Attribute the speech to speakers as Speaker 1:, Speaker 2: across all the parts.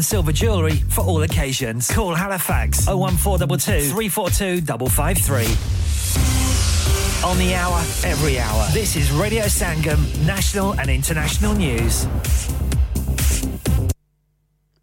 Speaker 1: Silver jewellery for all occasions. Call Halifax 01422 342 553. On the hour, every hour. This is Radio Sangam, national and international news.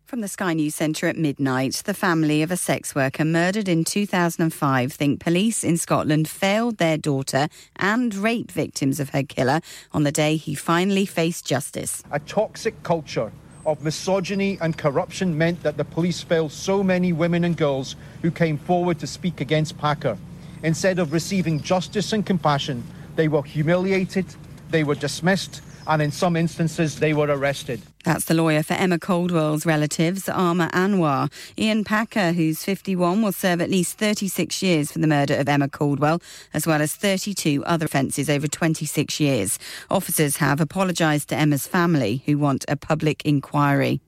Speaker 2: From the Sky News Centre at midnight, the family of a sex worker murdered in 2005 think police in Scotland failed their daughter and rape victims of her killer on the day he finally faced justice.
Speaker 3: A toxic culture of misogyny and corruption meant that the police failed so many women and girls who came forward to speak against Packer. Instead of receiving justice and compassion, they were humiliated, they were dismissed, and in some instances, they were arrested.
Speaker 2: That's the lawyer for Emma Caldwell's relatives, Arma Anwar. Ian Packer, who's 51, will serve at least 36 years for the murder of Emma Caldwell, as well as 32 other offences over 26 years. Officers have apologised to Emma's family, who want a public inquiry.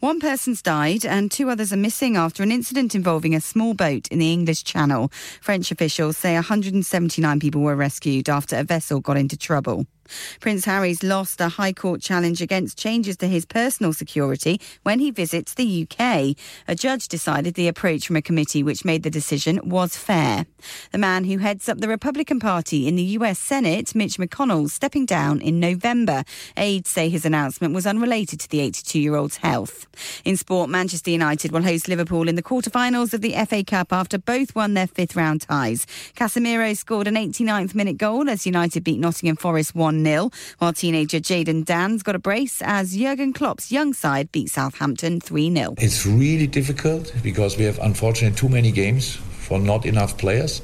Speaker 2: One person's died and two others are missing after an incident involving a small boat in the English Channel. French officials say 179 people were rescued after a vessel got into trouble. Prince Harry's lost a High Court challenge against changes to his personal security when he visits the UK. A judge decided the approach from a committee which made the decision was fair. The man who heads up the Republican Party in the US Senate, Mitch McConnell, stepping down in November. Aides say his announcement was unrelated to the 82 year old's health. In sport, Manchester United will host Liverpool in the quarter-finals of the FA Cup after both won their fifth round ties. Casemiro scored an 89th minute goal as United beat Nottingham Forest 1 0, while teenager Jayden Danns got a brace as Jurgen Klopp's young side beat Southampton 3 0.
Speaker 4: It's really difficult because we have unfortunately too many games for not enough players.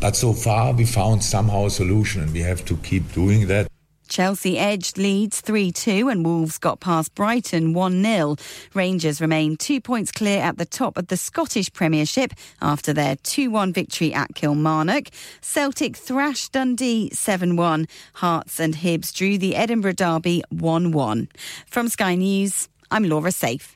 Speaker 4: But so far we found somehow a solution and we have to keep doing that.
Speaker 2: Chelsea edged Leeds 3 2 and Wolves got past Brighton 1 0. Rangers remain two points clear at the top of the Scottish Premiership after their 2 1 victory at Kilmarnock. Celtic thrashed Dundee 7 1. Hearts and Hibs drew the Edinburgh Derby 1 1. From Sky News, I'm Laura Safe.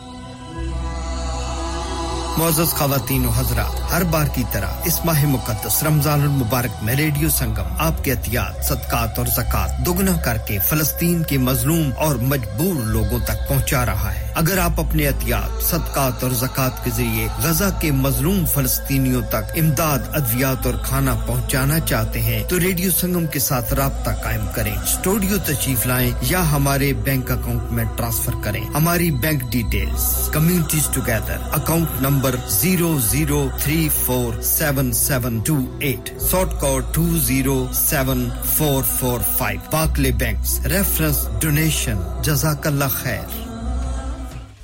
Speaker 5: Moses खातन हजरा, हर बार की तरह इस माह मुकदस रमज़ान मुबारक में radio संगम, आपके एहतियात, सदकात और जक़ात दोगुना करके फलस्तीन के मजलूम और मजबूर लोगों तक पहुँचा रहा है। अगर आप अपने एहतियात, सदकात और जक़ात के ज़रिए गजा के मजलूम फलस्तीनियों तक इमदाद, अद्वियात और खाना पहुँचाना चाहते हैं तो रेडियो संगम के साथ रबता कायम करें। स्टूडियो तशरीफ़ लाएँ या हमारे बैंक अकाउंट में ट्रांसफ़र करें। हमारी bank details, communities together, account number number 00347728 sort code 207445 Barclay Banks reference donation jazakallah khair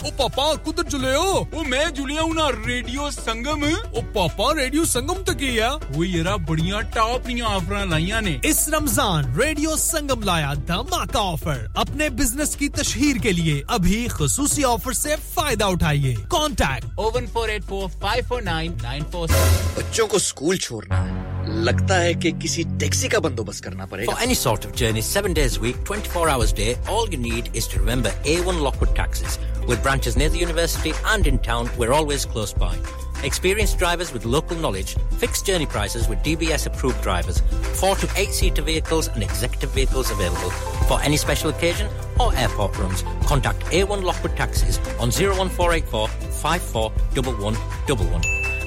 Speaker 6: ओ पापा कुदर चले हो। ओ मैं जुलिया हूँ ना रेडियो संगम। ओ पापा रेडियो संगम तक ही है? वो यारा बढ़िया टॉप नी ऑफ़र लाइया ने।
Speaker 7: इस रमज़ान रेडियो संगम लाया धमाका ऑफ़र। अपने बिज़नेस की तशहीर के लिए अभी खसूसी ऑफ़र से फ़ायदा उठाइए। Contact
Speaker 6: O one four eight four five four nine nine four
Speaker 8: बच्चों को स्कूल छोड़ना है। लगता है कि किसी टैक्सी का बंदोबस्त करना पड़ेगा।
Speaker 9: For any sort of journey 7 days a week 24 hours a day all you need is to remember A1 Lockwood taxis with branches near the university and in town we're always close by Experienced drivers with local knowledge, fixed journey prices with DBS approved drivers, 4 to 8 seater vehicles and executive vehicles available. For any special occasion or airport runs, contact A1 Lockwood Taxis on 01484 541111.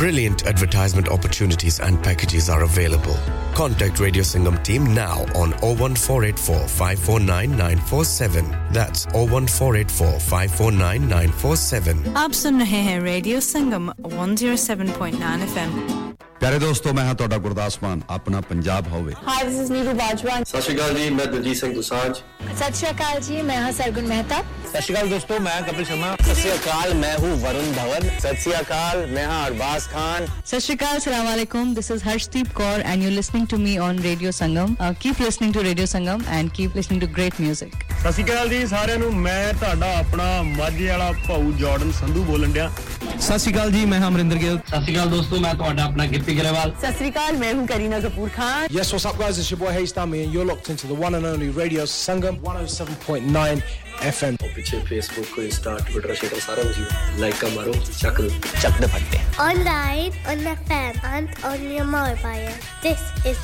Speaker 10: Brilliant advertisement opportunities and packages are available. Contact Radio Singham team now on 01484 549 947. That's 01484 549 947.
Speaker 11: आप सुन रहे हैं radio Sangam 107.9 FM
Speaker 12: ਪਿਆਰੇ ਦੋਸਤੋ ਮੈਂ ਹਾਂ ਤੁਹਾਡਾ ਗੁਰਦਾਸ ਮਾਨ ਆਪਣਾ ਪੰਜਾਬ ਹੋਵੇ
Speaker 13: hi this is Neeru Bajwa
Speaker 12: ਸਤਿ ਸ਼੍ਰੀ ਅਕਾਲ ਜੀ ਮੈਂ ਦਲਜੀਤ ਸਿੰਘ ਦੁਸਾਂਝ
Speaker 13: सत श्री अकाल जी मैं हाँ सरगुन मेहता
Speaker 14: सत श्रीकाल दोस्तों मैं कपिल शर्मा सत श्री अकाल मैं हूँ वरुण धवन सत श्री अकाल मैं हाँ अरबाज खान
Speaker 15: सत श्री अकाल सलाम वालेकुम this is Harshdeep Kaur and you listening to me on radio Sangam keep listening to radio Sangam and keep listening to great music
Speaker 16: ਸਤਿ ਸ਼੍ਰੀ ਅਕਾਲ ਜੀ ਸਾਰਿਆਂ ਨੂੰ ਮੈਂ ਤੁਹਾਡਾ ਆਪਣਾ ਮਾਝੇ ਵਾਲਾ ਭਾਊ ਜਾਰਡਨ ਸੰਧੂ ਬੋਲਣ ਡਿਆ
Speaker 17: ਸਤਿ ਸ਼੍ਰੀ ਅਕਾਲ ਜੀ ਮੈਂ ਹਾਂ ਅਮਰਿੰਦਰ ਗਿੱਲ
Speaker 18: ਸਤਿ ਸ਼੍ਰੀ ਅਕਾਲ ਦੋਸਤੋ ਮੈਂ ਤੁਹਾਡਾ ਆਪਣਾ ਗਿੱਪੀ ਗਰੇਵਾਲ
Speaker 13: सत श्री अकाल मैं हूँ Kareena Kapoor Khan
Speaker 19: Yes, what's up, guys? It's your boy Hayes Dummy, and you're locked into the one and only Radio Sangam 107.9 FM.
Speaker 20: पीछे फेसबुक इंस्टा ट्विटर शेटर सारा कुछ लाइक का मारो चक
Speaker 14: चक दे फटते
Speaker 21: Online, on FM, and on your mobile. This is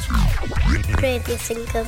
Speaker 21: Radio Sangam.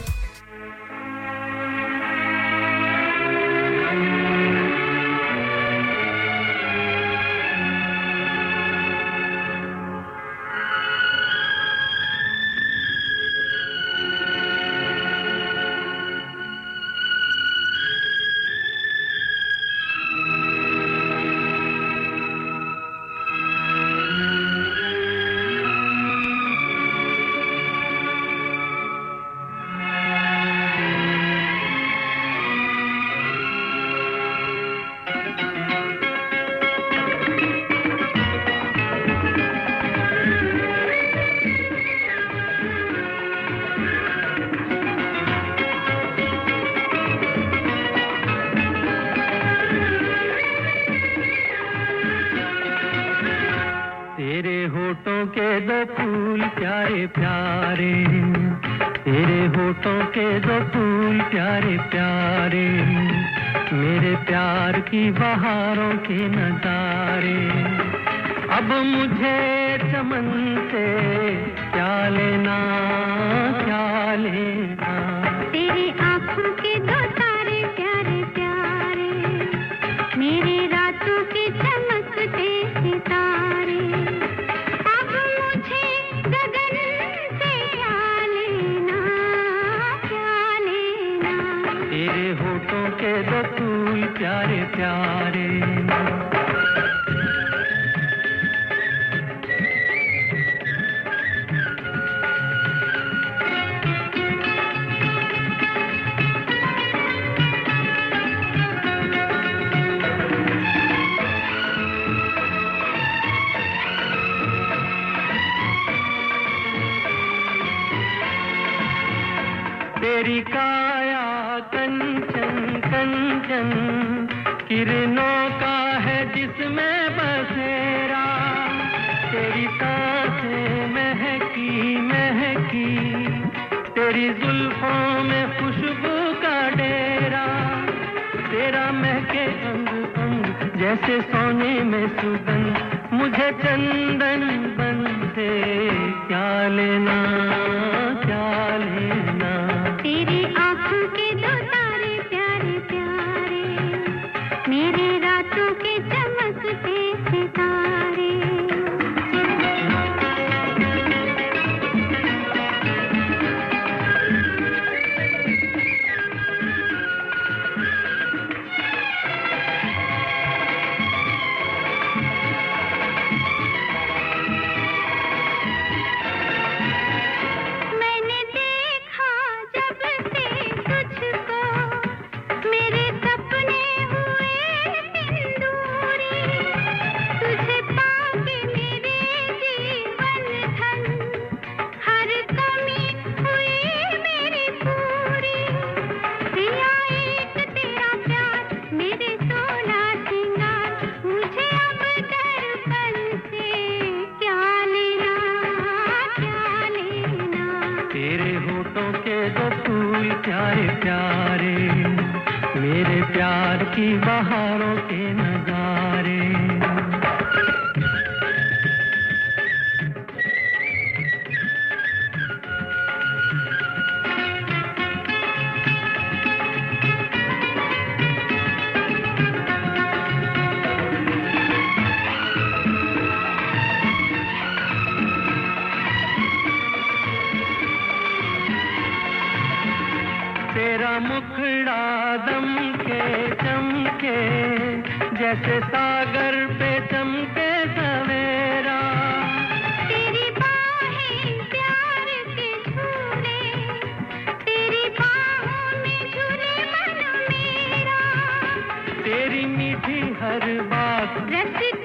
Speaker 22: Rasik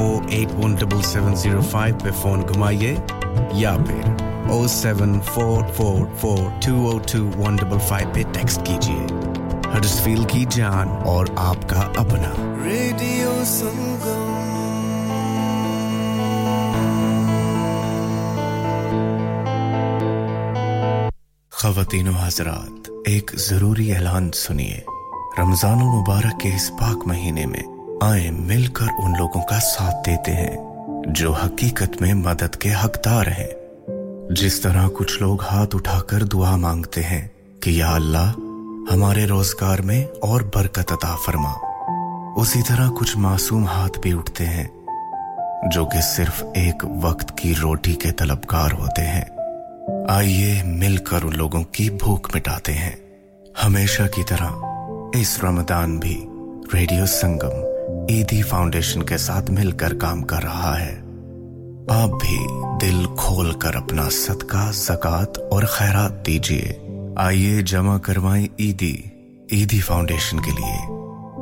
Speaker 22: four eight one double seven
Speaker 23: zero five पे
Speaker 10: फ़ोन घुमाइए या फिर O seven four four four two O two one double five पे text कीजिए। Huddersfield की जान और आपका अपना।
Speaker 24: रेडियो संगम
Speaker 10: खवतिन हजरात एक ज़रूरी ऐलान सुनिए। रमज़ान मुबारक के इस पाक महीने में। आए मिलकर उन लोगों का साथ देते हैं, जो हकीकत में मदद के हकदार हैं। जिस तरह कुछ लोग हाथ उठाकर दुआ मांगते हैं कि या अल्लाह, हमारे रोज़गार में और बरकत अता फरमा। उसी तरह कुछ मासूम हाथ भी उठते हैं, जो कि सिर्फ़ एक वक्त की रोटी के तलबकार होते हैं। आइए मिलकर उन लोगों की भूख मिटाते हैं। हमेशा की तरह इस रमदान भी रेडियो संगम। ईदी फाउंडेशन के साथ मिलकर काम कर रहा है। आप भी दिल खोल कर अपना सदका, जक़ात और खैरात दीजिए। आइए जमा करवाएँ ईदी। ईदी फाउंडेशन के लिए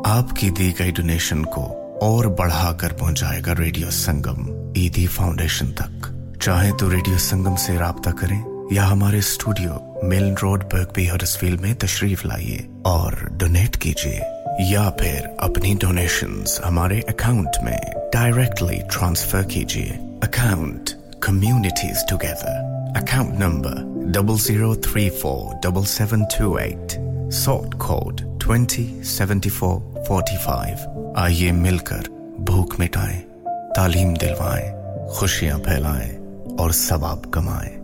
Speaker 10: आपकी दी गई डोनेशन को और बढ़ाकर पहुंचाएगा रेडियो संगम ईदी फाउंडेशन तक। चाहे तो रेडियो संगम से राबता करें या हमारे studio Milan road, Birkby Huddersfield में तशरीफ़ लाइए और डोनेट कीजिए। या फिर अपनी डोनेशंस हमारे अकाउंट में डायरेक्टली ट्रांसफ़र कीजिए। Account communities together account number double zero three four double seven two eight sort code twenty seventy four forty five आइए मिलकर भूख मिटाएँ, तालीम दिलवाएँ, खुशियाँ फैलाएँ और सवाब कमाएँ।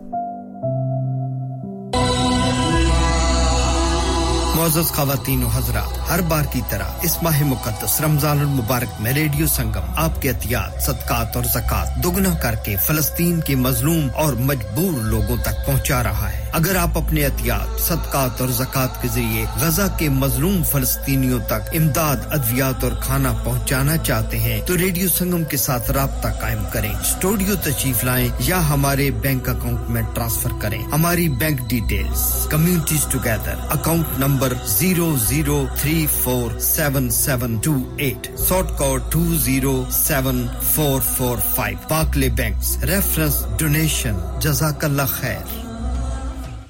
Speaker 5: मोजस खातन हजरात, हर बार की तरह इस माह मुकदस रमज़ान मुबारक में रेडियो संगम, आपके एहतियात, सदकात और जक़ात दोगुना करके फलस्तीन के मजलूम और मजबूर लोगों तक पहुँचा रहा है। अगर आप अपने एहतियात सदकात और जक़ात के ज़रिए गजा के मजलूम फलस्तीनियों तक इमदाद, अद्वियात और खाना पहुँचाना चाहते हैं तो रेडियो संगम के साथ रबता कायम करें। स्टूडियो तशीफ लाएँ या हमारे बैंक अकाउंट में ट्रांसफ़र करें। हमारी bank details, communities together, account number zero zero three four seven seven two eight short code two zero seven four four five. Barclays bank reference donation जजाकल्ला खैर।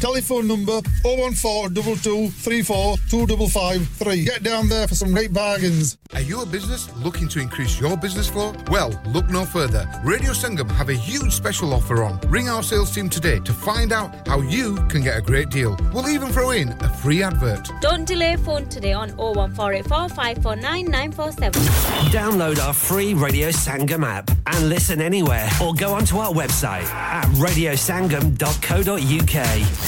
Speaker 25: Telephone number 01422 34 2553. Get down there for some great bargains.
Speaker 26: Are you a business looking to increase your business flow? Well, look no further. Radio Sangam have a huge special offer on. Ring our sales team today to find out how you can get a great deal. We'll even throw in a free advert.
Speaker 27: Don't delay phone today on 01484 549 947.
Speaker 1: Download our free Radio Sangam app and listen anywhere or go onto our website at radiosangam.co.uk.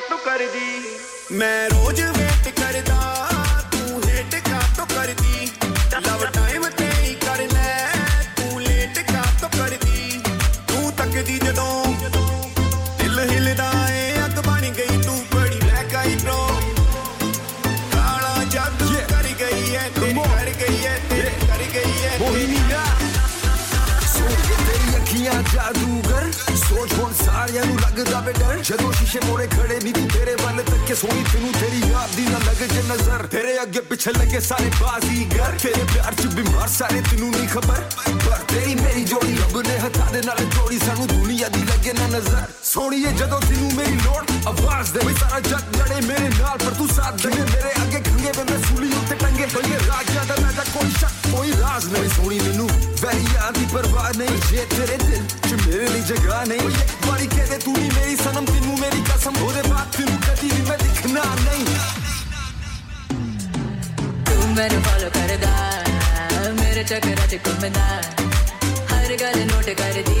Speaker 28: तो कर दी। मैं रोज ਲੱਗਦਾ ਵੇ ਡਰ ਜਦੋਂ ਸ਼ੀਸ਼ੇ ਮੋਰੇ ਖੜੇ ਨਹੀਂ ਤੂੰ ਤੇਰੇ ਵੱਲ ਤੱਕ ਕੇ ਸੋਹਣੀ ਤੈਨੂੰ ਤੇਰੀ ਯਾਦ ਦੀ ਨਾ ਲੱਗ ਜੇ ਨਜ਼ਰ ਤੇਰੇ ਅੱਗੇ ਪਿੱਛੇ ਲੱਗੇ ਸਾਰੇ ਬਾਜ਼ੀਗਰ ਤੇਰੇ ਪਿਆਰ ਚ ਬਿਮਾਰ ਸਾਰੇ ਤੈਨੂੰ ਨਹੀਂ ਖਬਰ ਪਰ ਤੇਰੀ ਮੇਰੀ ਜੋੜੀ ਰੱਬ ਨੇ ਹੱਥਾਂ ਦੇ ਨਾਲ ਜੋੜੀ ਸਾਨੂੰ ਦੁਨੀਆ ਦੀ ਲੱਗੇ ਨਾ ਨਜ਼ਰ ਸੋਹਣੀਏ ਜਦੋਂ ਤੈਨੂੰ ਮੇਰੀ ਲੋੜ ਆਵਾਜ਼ ਦੇ ਵੀ ਸਾਰਾ ਜੱਗ ਲੜੇ ਮੇਰੇ ਨਾਲ ਪਰ ਤੂੰ ਸਾਥ ਦੇ ਮੇਰੇ ਅੱਗੇ ਖੰਗੇ ਵੇ ਮੈਂ ਸੂਲੀ ਉੱਤੇ ਟੰਗੇ ਪਈਏ ਰਾਜਾਂ ਦਾ ਮੈਂ ਤਾਂ ਕੋਈ ਸ਼ੱਕ
Speaker 29: आज नहीं सोनी नू वही आधी परवाह नहीं। जे तेरे दिल च मेरे लिए जगह नहीं। एक बारी तू नहीं मेरी सनम तेनू मेरी कसम। ओदे बाद
Speaker 30: तेनू कदी भी मैं दिखना नहीं। तू मेरे फॉलो
Speaker 31: करदा, मेरे चक्कर च घूमदा हर गल नोट कर दी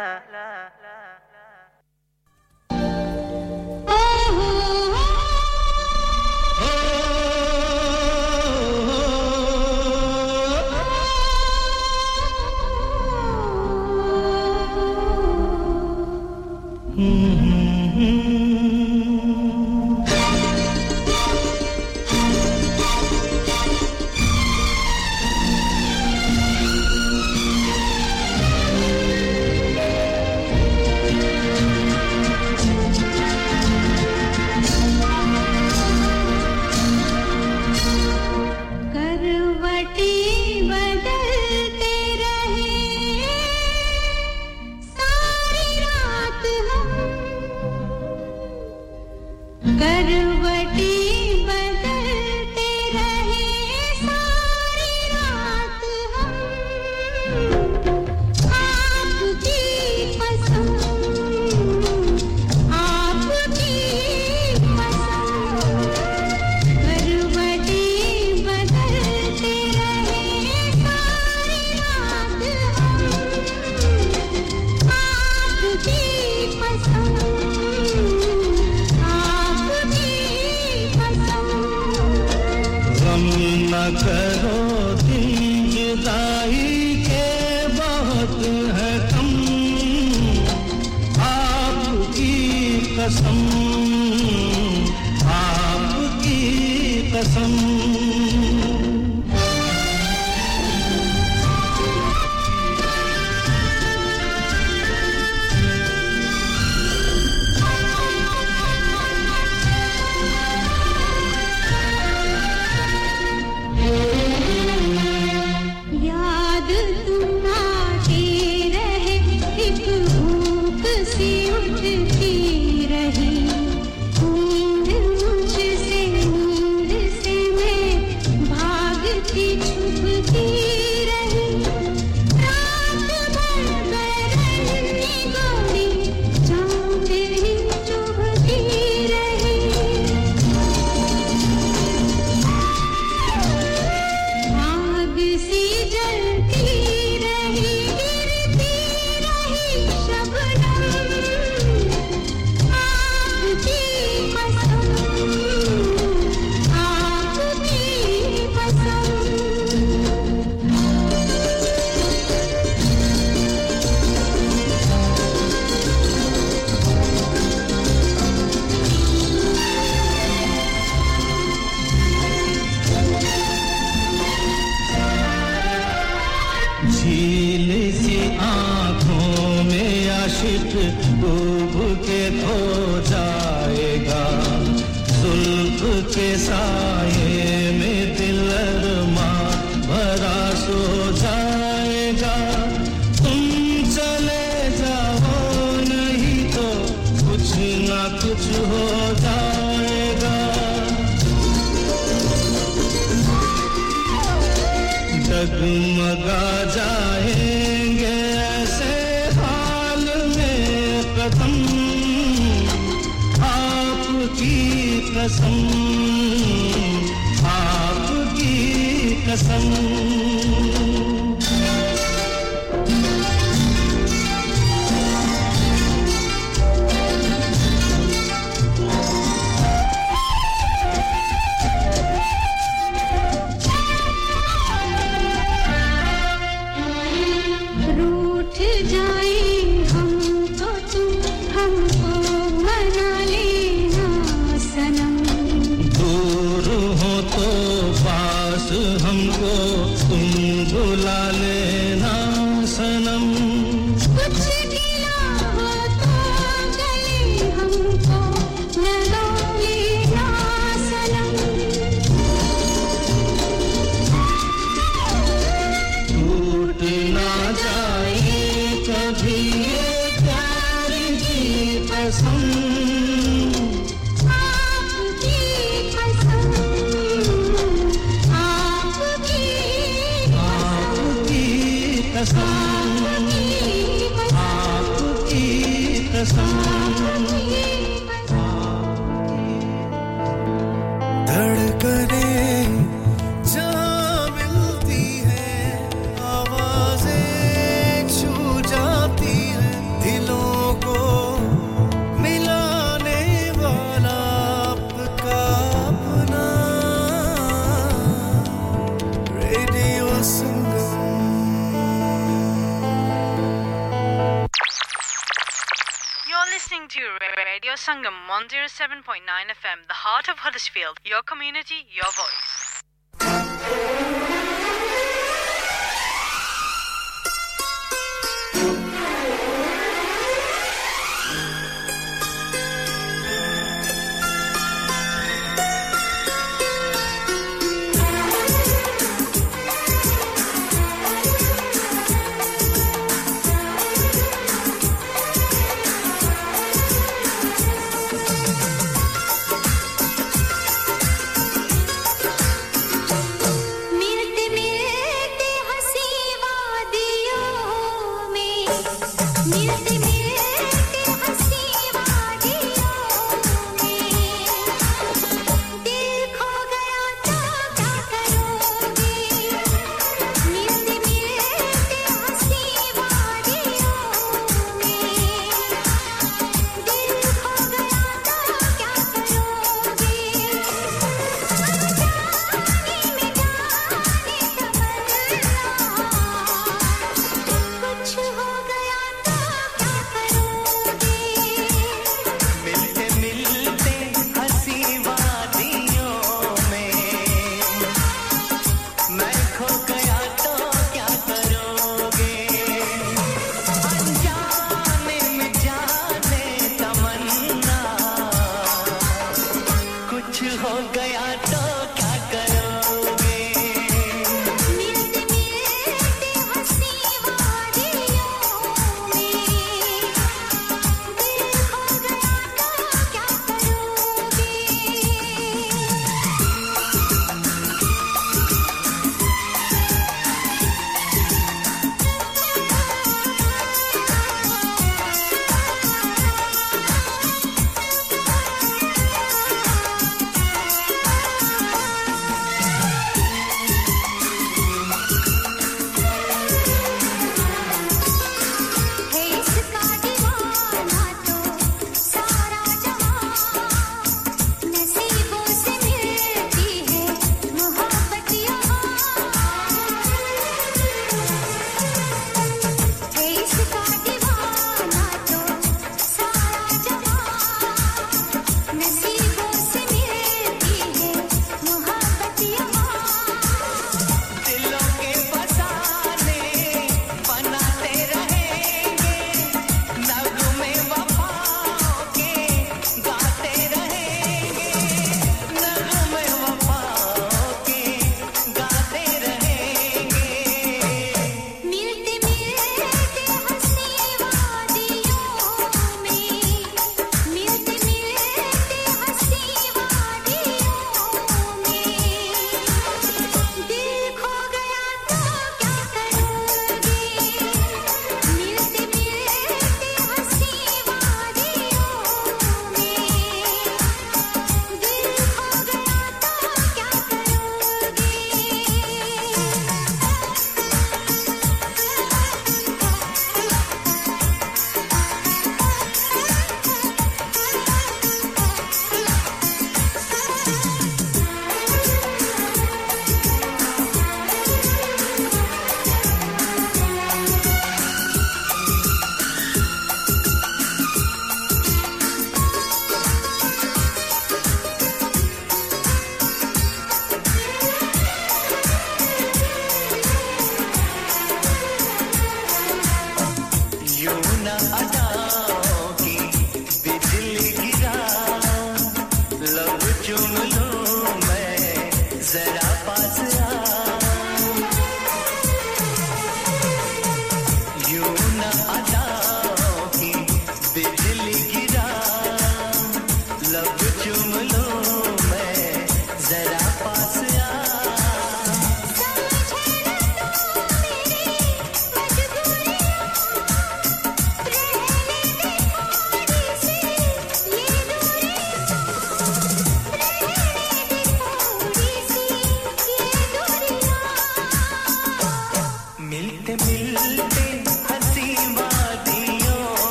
Speaker 31: NG よ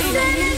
Speaker 31: Listen.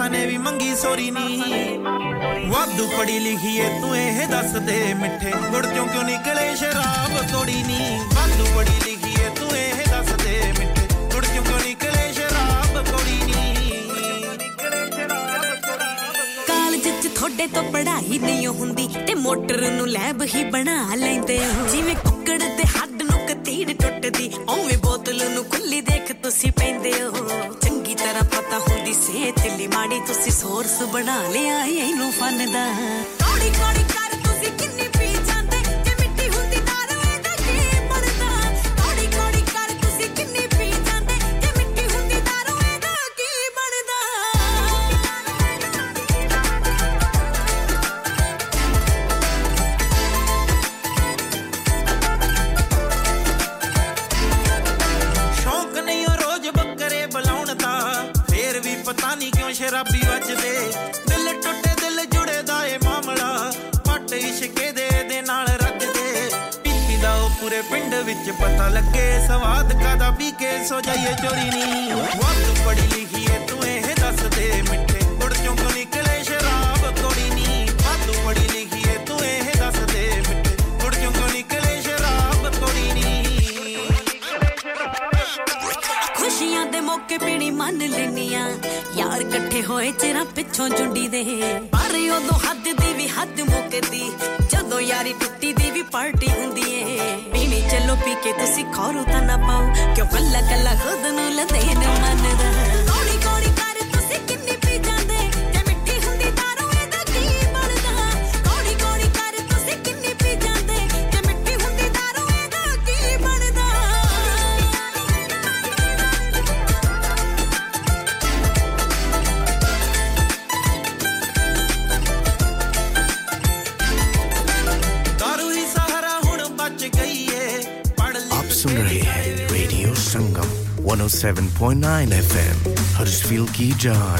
Speaker 31: ਤੇ ਨਾਸਾ ਨੇ ਵੀ ਮੰਗੀ ਸੋਰੀ ਨਹੀਂ ਵਾਧੂ ਪੜੀ ਲਿਖੀ ਏ ਤੂੰ ਇਹ ਦੱਸ ਦੇ ਮਿੱਠੇ ਗੁੜ ਚੋਂ ਕਿਉਂ ਨਿਕਲੇ ਸ਼ਰਾਬ ਕੋੜੀ ਨਹੀਂ ਵਾਧੂ ਪੜੀ ਲਿਖੀ ਏ ਤੂੰ ਇਹ ਦੱਸ ਦੇ ਮਿੱਠੇ ਗੁੜ ਚੋਂ ਕਿਉਂ ਨਿਕਲੇ ਸ਼ਰਾਬ ਕੋੜੀ ਨਹੀਂ
Speaker 32: ਕਾਲਜ ਚ ਤੁਹਾਡੇ ਤੋਂ ਪੜ੍ਹਾਈ ਨਹੀਂ ਹੁੰਦੀ ਤੇ ਮੋਟਰ ਨੂੰ ਲੈਬ ਹੀ ਬਣਾ ਲੈਂਦੇ
Speaker 33: когда Funky John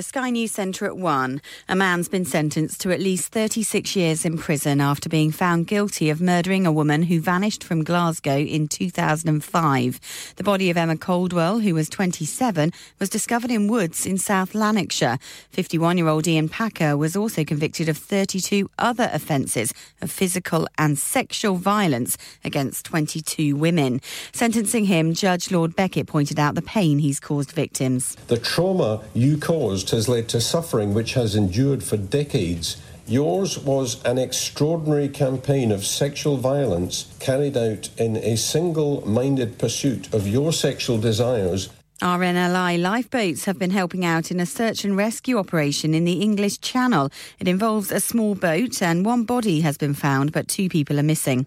Speaker 2: The Sky News Centre at 1, a man's been sentenced to at least 36 years in prison after being found guilty of murdering a woman who vanished from Glasgow in 2005. The body of Emma Coldwell, who was 27, was discovered in woods in South Lanarkshire. 51 year old Ian Packer was also convicted of 32 other offences of physical and sexual violence against 22 women. Sentencing him, Judge Lord Beckett pointed out the pain he's caused victims.
Speaker 34: The trauma you caused has led to suffering which has endured for decades. Yours was an extraordinary campaign of sexual violence carried out in a single minded pursuit of your sexual desires
Speaker 2: RNLI lifeboats have been helping out in a search and rescue operation in the English Channel. It involves a small boat and one body has been found, but two people are missing.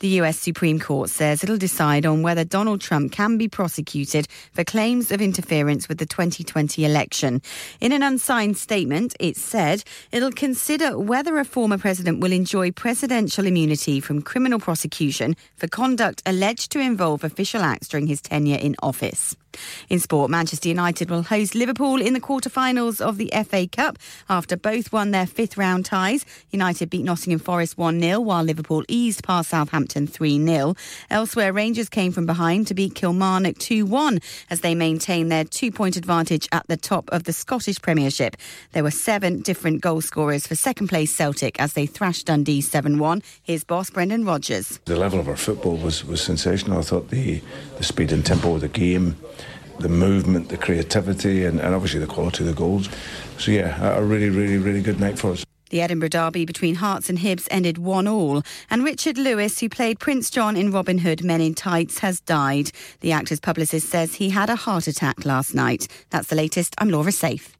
Speaker 2: The US Supreme Court says it'll decide on whether Donald Trump can be prosecuted for claims of interference with the 2020 election. In an unsigned statement, it said it'll consider whether a former president will enjoy presidential immunity from criminal prosecution for conduct alleged to involve official acts during his tenure in office. In sport, Manchester United will host Liverpool in the quarter-finals of the FA Cup after both won their fifth round ties. United beat Nottingham Forest 1-0 while Liverpool eased past Southampton 3 0. Elsewhere, Rangers came from behind to beat Kilmarnock 2 1 as they maintained their two point advantage at the top of the Scottish Premiership. There were seven different goal scorers for second place Celtic as they thrashed Dundee 7 1. His boss, Brendan Rodgers.
Speaker 7: The level of our football was, was sensational. I thought the, the speed and tempo of the game
Speaker 35: the movement, the creativity, and, and, obviously the quality of the goals. So, yeah, a really, really, really good night for us.
Speaker 2: The Edinburgh derby between Hearts and Hibs ended one all, and Richard Lewis, who played Prince John in Robin Hood Men in Tights, has died. The actor's publicist says he had a heart attack last night. That's the latest. I'm Laura Safe.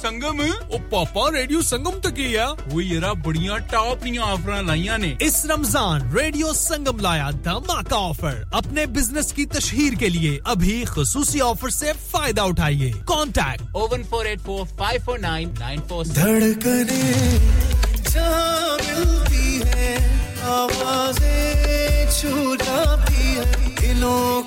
Speaker 36: संगम? ओ पापा radio संगम तक ही है। वो येरा बढ़िया top नी offer लाइया ने।
Speaker 7: इस Ramzan radio संगम लाया धमाका ऑफ़र। अपने बिज़नेस की तशहीर के लिए अभी खसूसी ऑफ़र से फ़ायदा उठाइए।
Speaker 6: Contact O one four eight four five four nine
Speaker 24: nine four मिलती है आवाज़ें छू जाती है। दिलों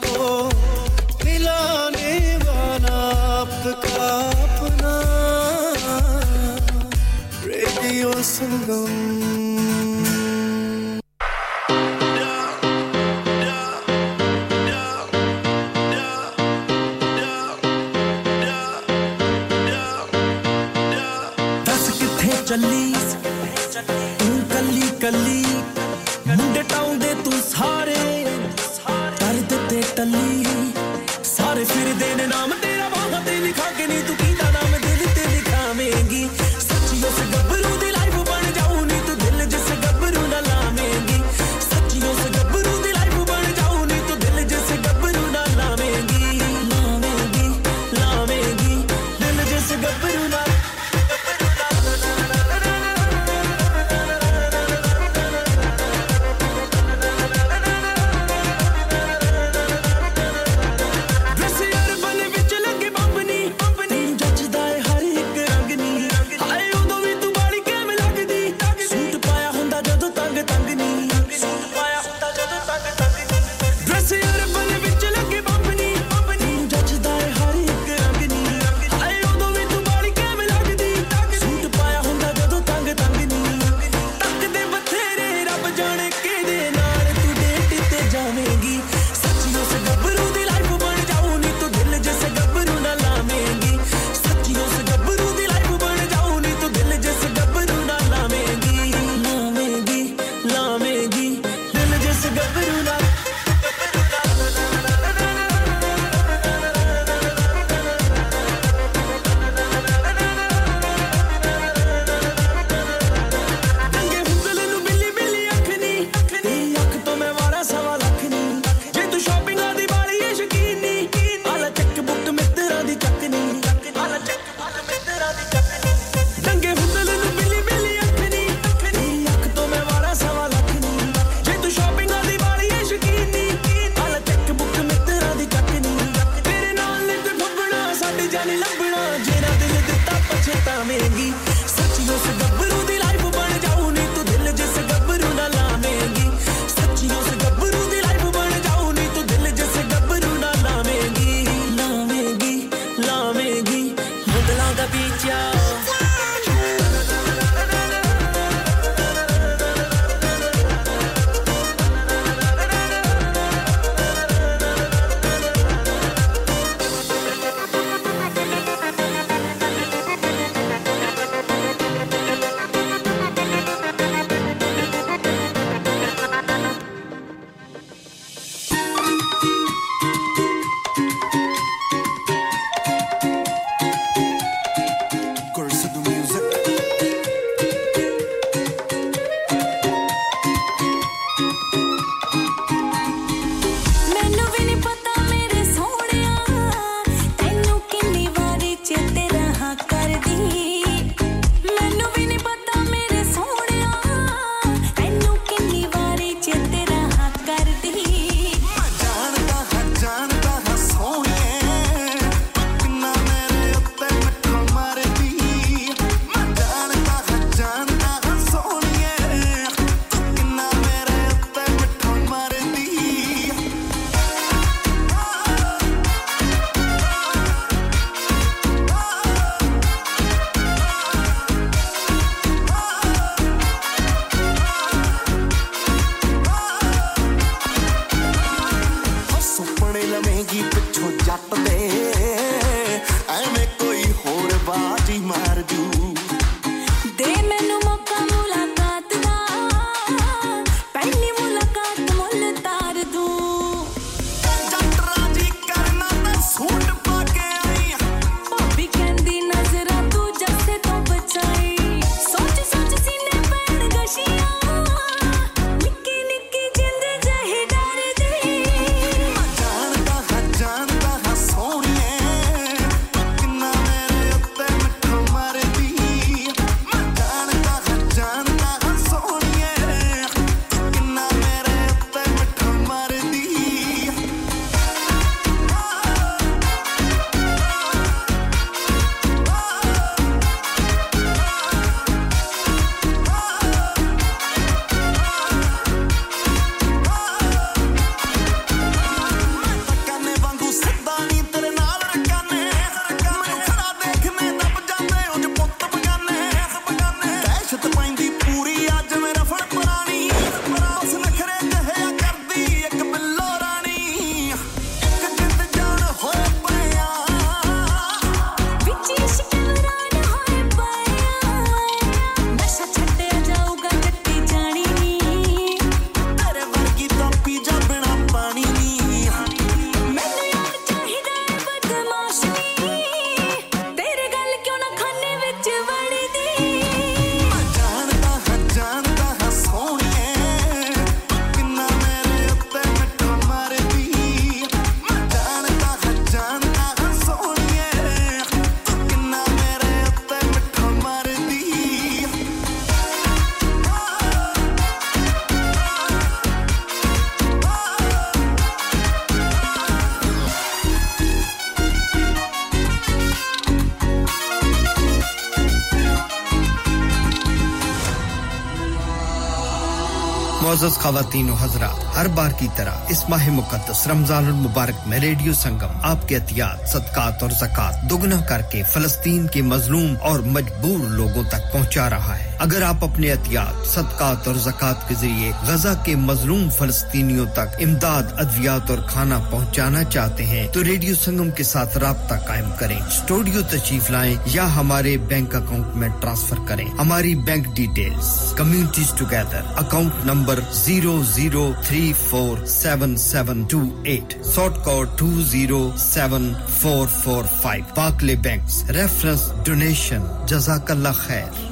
Speaker 5: मोज़ खातन हजरा, हर बार की तरह इस माह मुकदस रमज़ान मुबारक में रेडियो संगम, आपके एहतियात, सदकात और जक़ात दुगना करके फलस्तीन के मजलूम और मजबूर लोगों तक पहुँचा रहा है। अगर आप अपने एहतियात, सदकात और जक़ात के ज़रिए गजा के मजलूम फलस्तीनियों तक इमदाद, अद्वियात और खाना पहुँचाना चाहते हैं तो रेडियो संगम के साथ रबता कायम करें। स्टूडियो तशरीफ़ लाएँ या हमारे बैंक अकाउंट में ट्रांसफ़र करें। हमारी bank details, communities together, account number zero zero three four seven seven two eight short code two zero seven four four five. Barclays bank reference, donation जजाकल्ला खैर।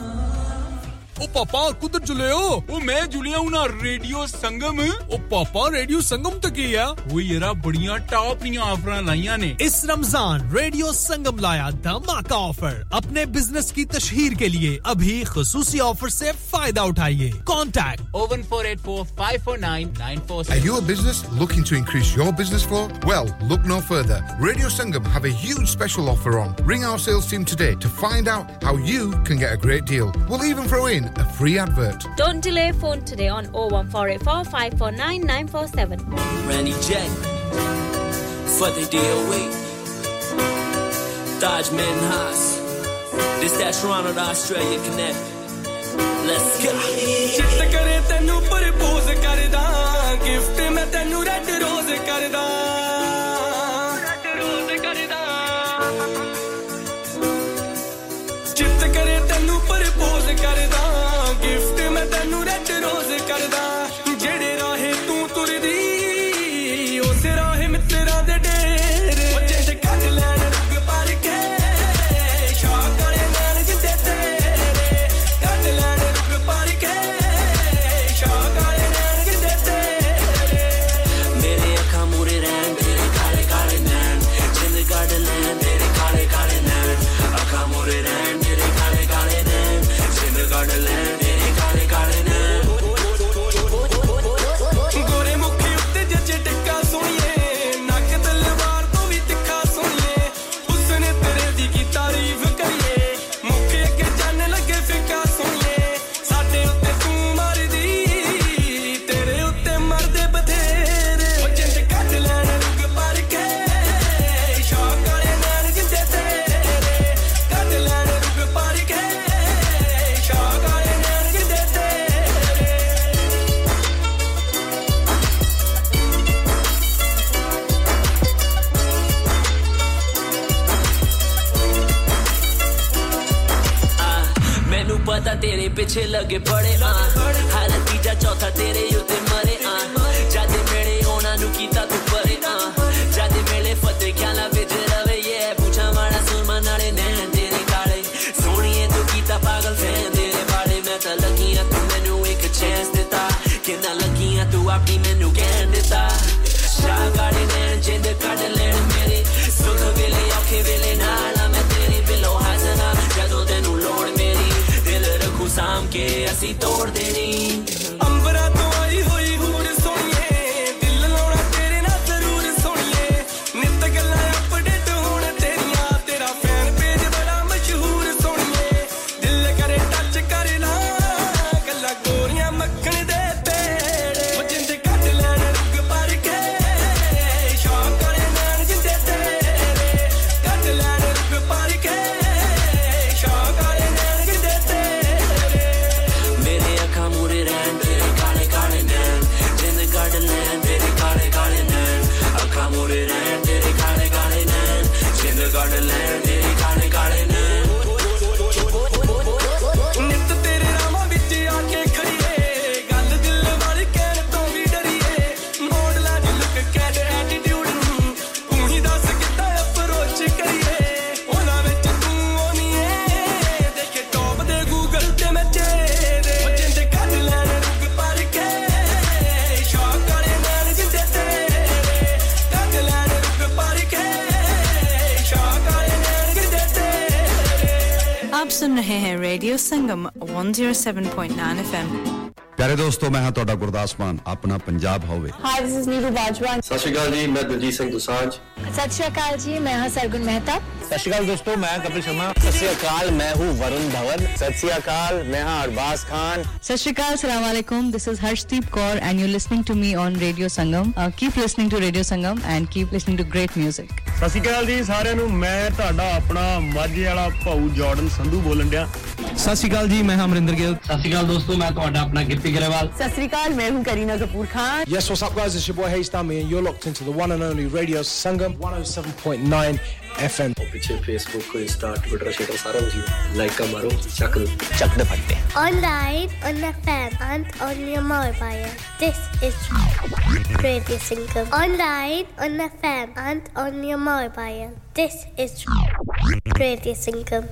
Speaker 37: पापा कुछ जुले हो। ओ मैं जुलिया हूँ ना रेडियो संगम। ओ पापा रेडियो संगम तो है वो येरा बढ़िया टॉप निया ऑफ़र लाइया ने।
Speaker 7: इस रमज़ान रेडियो संगम लाया धमाका ऑफ़र। अपने बिज़नेस की तशहीर के लिए अभी खसूसी ऑफ़र से फायदा उठाइए contact
Speaker 6: oh one four eight four five four nine nine four
Speaker 26: Are you a business looking to increase your business flow? Well, look no further. Radio Sangam have a huge special offer on. Ring our sales team today to find out how you can get a great deal. We'll even throw in a free advert.
Speaker 38: Don't delay phone today on 01484 549 947.
Speaker 39: Randy J. Fateh DOE. Dodge Manhas. This that Toronto to Australia connect. Let's go.
Speaker 40: ਚਿੱਤ ਕਰੇ ਤੈਨੂੰ propose ਕਰਦਾ gift ਮੈਂ ਤੈਨੂੰ red ਰੋਜ਼ ਕਰਦਾ पीछे लगे पड़े आ हर तीजा चौथा तेरे युद्ध मरे हाँ। आ जाते मेरे ओना नु कीता तू परे हाँ। आ जाते मेरे फते क्या ख्याला विच रवे, ये पूछा वाला सुरमा नाले, नैन तेरे काले। सोनिए तू कीता पागल से तेरे बारे में ता तू मैनू एक चांस देता। के ना लगियाँ तू
Speaker 19: अपनी मैनू escritor de radio Sangam 107.9 FM
Speaker 41: ਪਿਆਰੇ ਦੋਸਤੋ ਮੈਂ ਹਾਂ ਤੁਹਾਡਾ ਗੁਰਦਾਸ ਮਾਨ ਆਪਣਾ ਪੰਜਾਬ ਹੋਵੇ
Speaker 42: hi this is Neeru Bajwa
Speaker 20: ਸਤਿ ਸ਼੍ਰੀ ਅਕਾਲ ਜੀ ਮੈਂ ਦਲਜੀਤ ਸਿੰਘ ਦੁਸਾਂਝ
Speaker 42: ਸਤਿ ਸ਼੍ਰੀ ਅਕਾਲ ਜੀ ਮੈਂ ਹਾਂ ਸਰਗੁਣ ਮਹਿਤਾ
Speaker 20: ਸਤਿ ਸ਼੍ਰੀ ਅਕਾਲ ਦੋਸਤੋ ਮੈਂ ਕਪਿਲ ਸ਼ਰਮਾ ਸਤਿ ਸ਼੍ਰੀ ਅਕਾਲ ਮੈਂ ਹੂੰ ਵरुण धवन ਸਤਿ ਸ਼੍ਰੀ ਅਕਾਲ ਮੈਂ ਹਾਂ ਅਰਬਾਜ਼ ਖਾਨ
Speaker 43: ਸਤਿ ਸ਼੍ਰੀ ਅਕਾਲ ਸਲਾਮ ਅਲੈਕੁਮ this is Harshdeep Kaur and you listening to me on radio Sangam keep listening to radio Sangam and keep listening to great music
Speaker 20: ਸਤਿ ਸ਼੍ਰੀ ਅਕਾਲ ਜੀ ਸਾਰਿਆਂ ਨੂੰ। ਮੈਂ ਤੁਹਾਡਾ ਆਪਣਾ ਮਾਝੇ ਵਾਲਾ ਭਾਊ ਜਾਰਡਨ ਸੰਧੂ ਬੋਲਣ ਡਿਆ।
Speaker 44: ਸਤਿ ਸ਼੍ਰੀ ਅਕਾਲ ਜੀ ਮੈਂ ਹਾਂ ਅਮਰਿੰਦਰ ਗਿੱਲ।
Speaker 20: ਸਤਿ ਸ਼੍ਰੀ ਅਕਾਲ ਦੋਸਤੋ ਮੈਂ ਤੁਹਾਡਾ ਆਪਣਾ ਗਿੱਪੀ ਗਰੇਵਾਲ।
Speaker 42: ਸਤਿ ਸ਼੍ਰੀ ਅਕਾਲ ਮੈਂ ਹੂੰ Kareena Kapoor Khan.
Speaker 45: Yes, what's up, guys? It's your boy Hayes Dummy, and you're locked into the one and only Radio Sangam 107.9 F M
Speaker 20: ਪਿੱਛੇ ਫੇਸਬੁੱਕ ਇੰਸਟਾ ਟਵਿੱਟਰ ਸ਼ੇਟਰ ਸਾਰਾ ਕੁਝ ਲਾਈਕਾਂ ਮਾਰੋ ਚੱਕ ਦੋ ਚੱਕ ਦੇ ਫੱਟੇ
Speaker 46: online on F M and on your mobile this is radio Sangam online on F M and on your mobile this is radio Sangam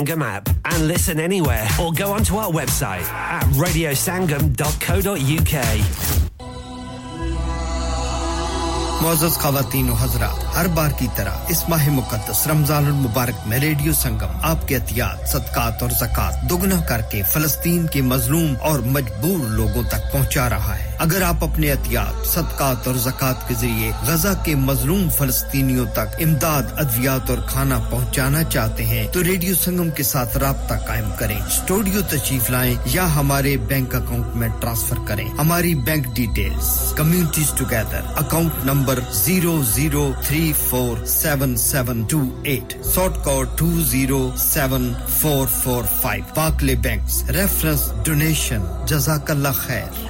Speaker 1: Sangam app and listen anywhere or go onto our website at radiosangam.co.uk.
Speaker 5: मोजस खातन हजरा हर बार की तरह इस माह मुकदस रमज़ान मुबारक में radio संगम, आपके एहतियात सदकात और जक़ात दोगुना करके फलस्तीन के मजलूम और मजबूर लोगों तक पहुँचा रहा है अगर आप अपने एहतियात, सदकात और जक़ात के ज़रिए गजा के मजलूम फलस्तीनियों तक इमदाद, अद्वियात और खाना पहुँचाना चाहते हैं तो रेडियो संगम के साथ रबता कायम करें। स्टूडियो तशीफ लाए या हमारे बैंक अकाउंट में ट्रांसफ़र करें। हमारी bank details, communities together, account number zero zero three four seven seven two eight short code two zero seven four four five. Barclays bank reference, donation जजाकल्ला खैर।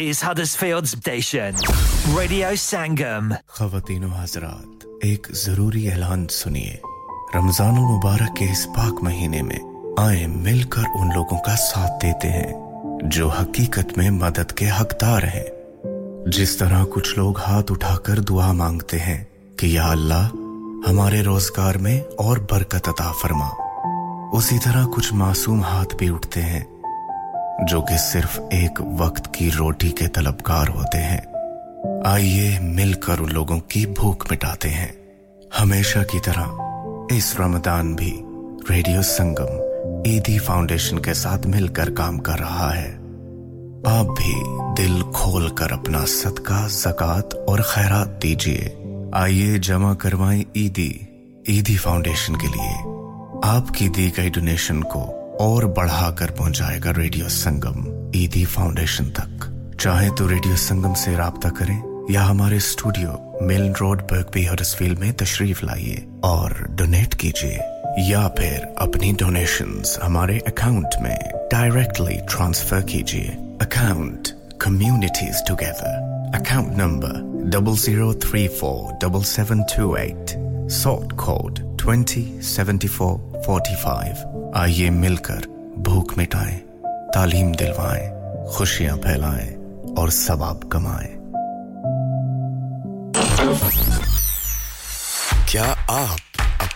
Speaker 47: Is Huddersfield's station, Radio Sangam.
Speaker 10: खवतीनो हजरात एक ज़रूरी ऐलान सुनिए। रमज़ान मुबारक के इस पाक महीने में आए मिलकर उन लोगों का साथ देते हैं जो हकीकत में मदद के हकदार हैं। जिस तरह कुछ लोग हाथ उठाकर दुआ मांगते हैं कि या अल्लाह हमारे रोज़गार में और बरकत अता फरमा। उसी तरह कुछ मासूम हाथ भी उठते हैं जो कि सिर्फ़ एक वक्त की रोटी के तलबकार होते हैं। आइए मिलकर उन लोगों की भूख मिटाते हैं। हमेशा की तरह इस रमदान भी रेडियो संगम, ईदी फाउंडेशन के साथ मिलकर काम कर रहा है। आप भी दिल खोल कर अपना सदका, जक़ात और खैरात दीजिए। आइए जमा करवाएँ ईदी ईदी फाउंडेशन के लिए। आपकी दी गई डोनेशन को और बढ़ाकर पहुंचाएगा रेडियो संगम, ईदी फाउंडेशन तक। चाहे तो रेडियो संगम से रहा करें, या हमारे स्टूडियो, मिल रोड हडर्सफील्ड में तशरीफ़ लाइए और डोनेट कीजिए। या फिर अपनी डोनेशंस हमारे अकाउंट में डायरेक्टली ट्रांसफ़र कीजिए। Account communities together account number double zero three four double seven two eight sort code twenty seventy four forty five आइए मिलकर भूख मिटाएँ, तालीम दिलवाएँ, खुशियाँ फैलाएँ और सवाब कमाएँ। क्या आप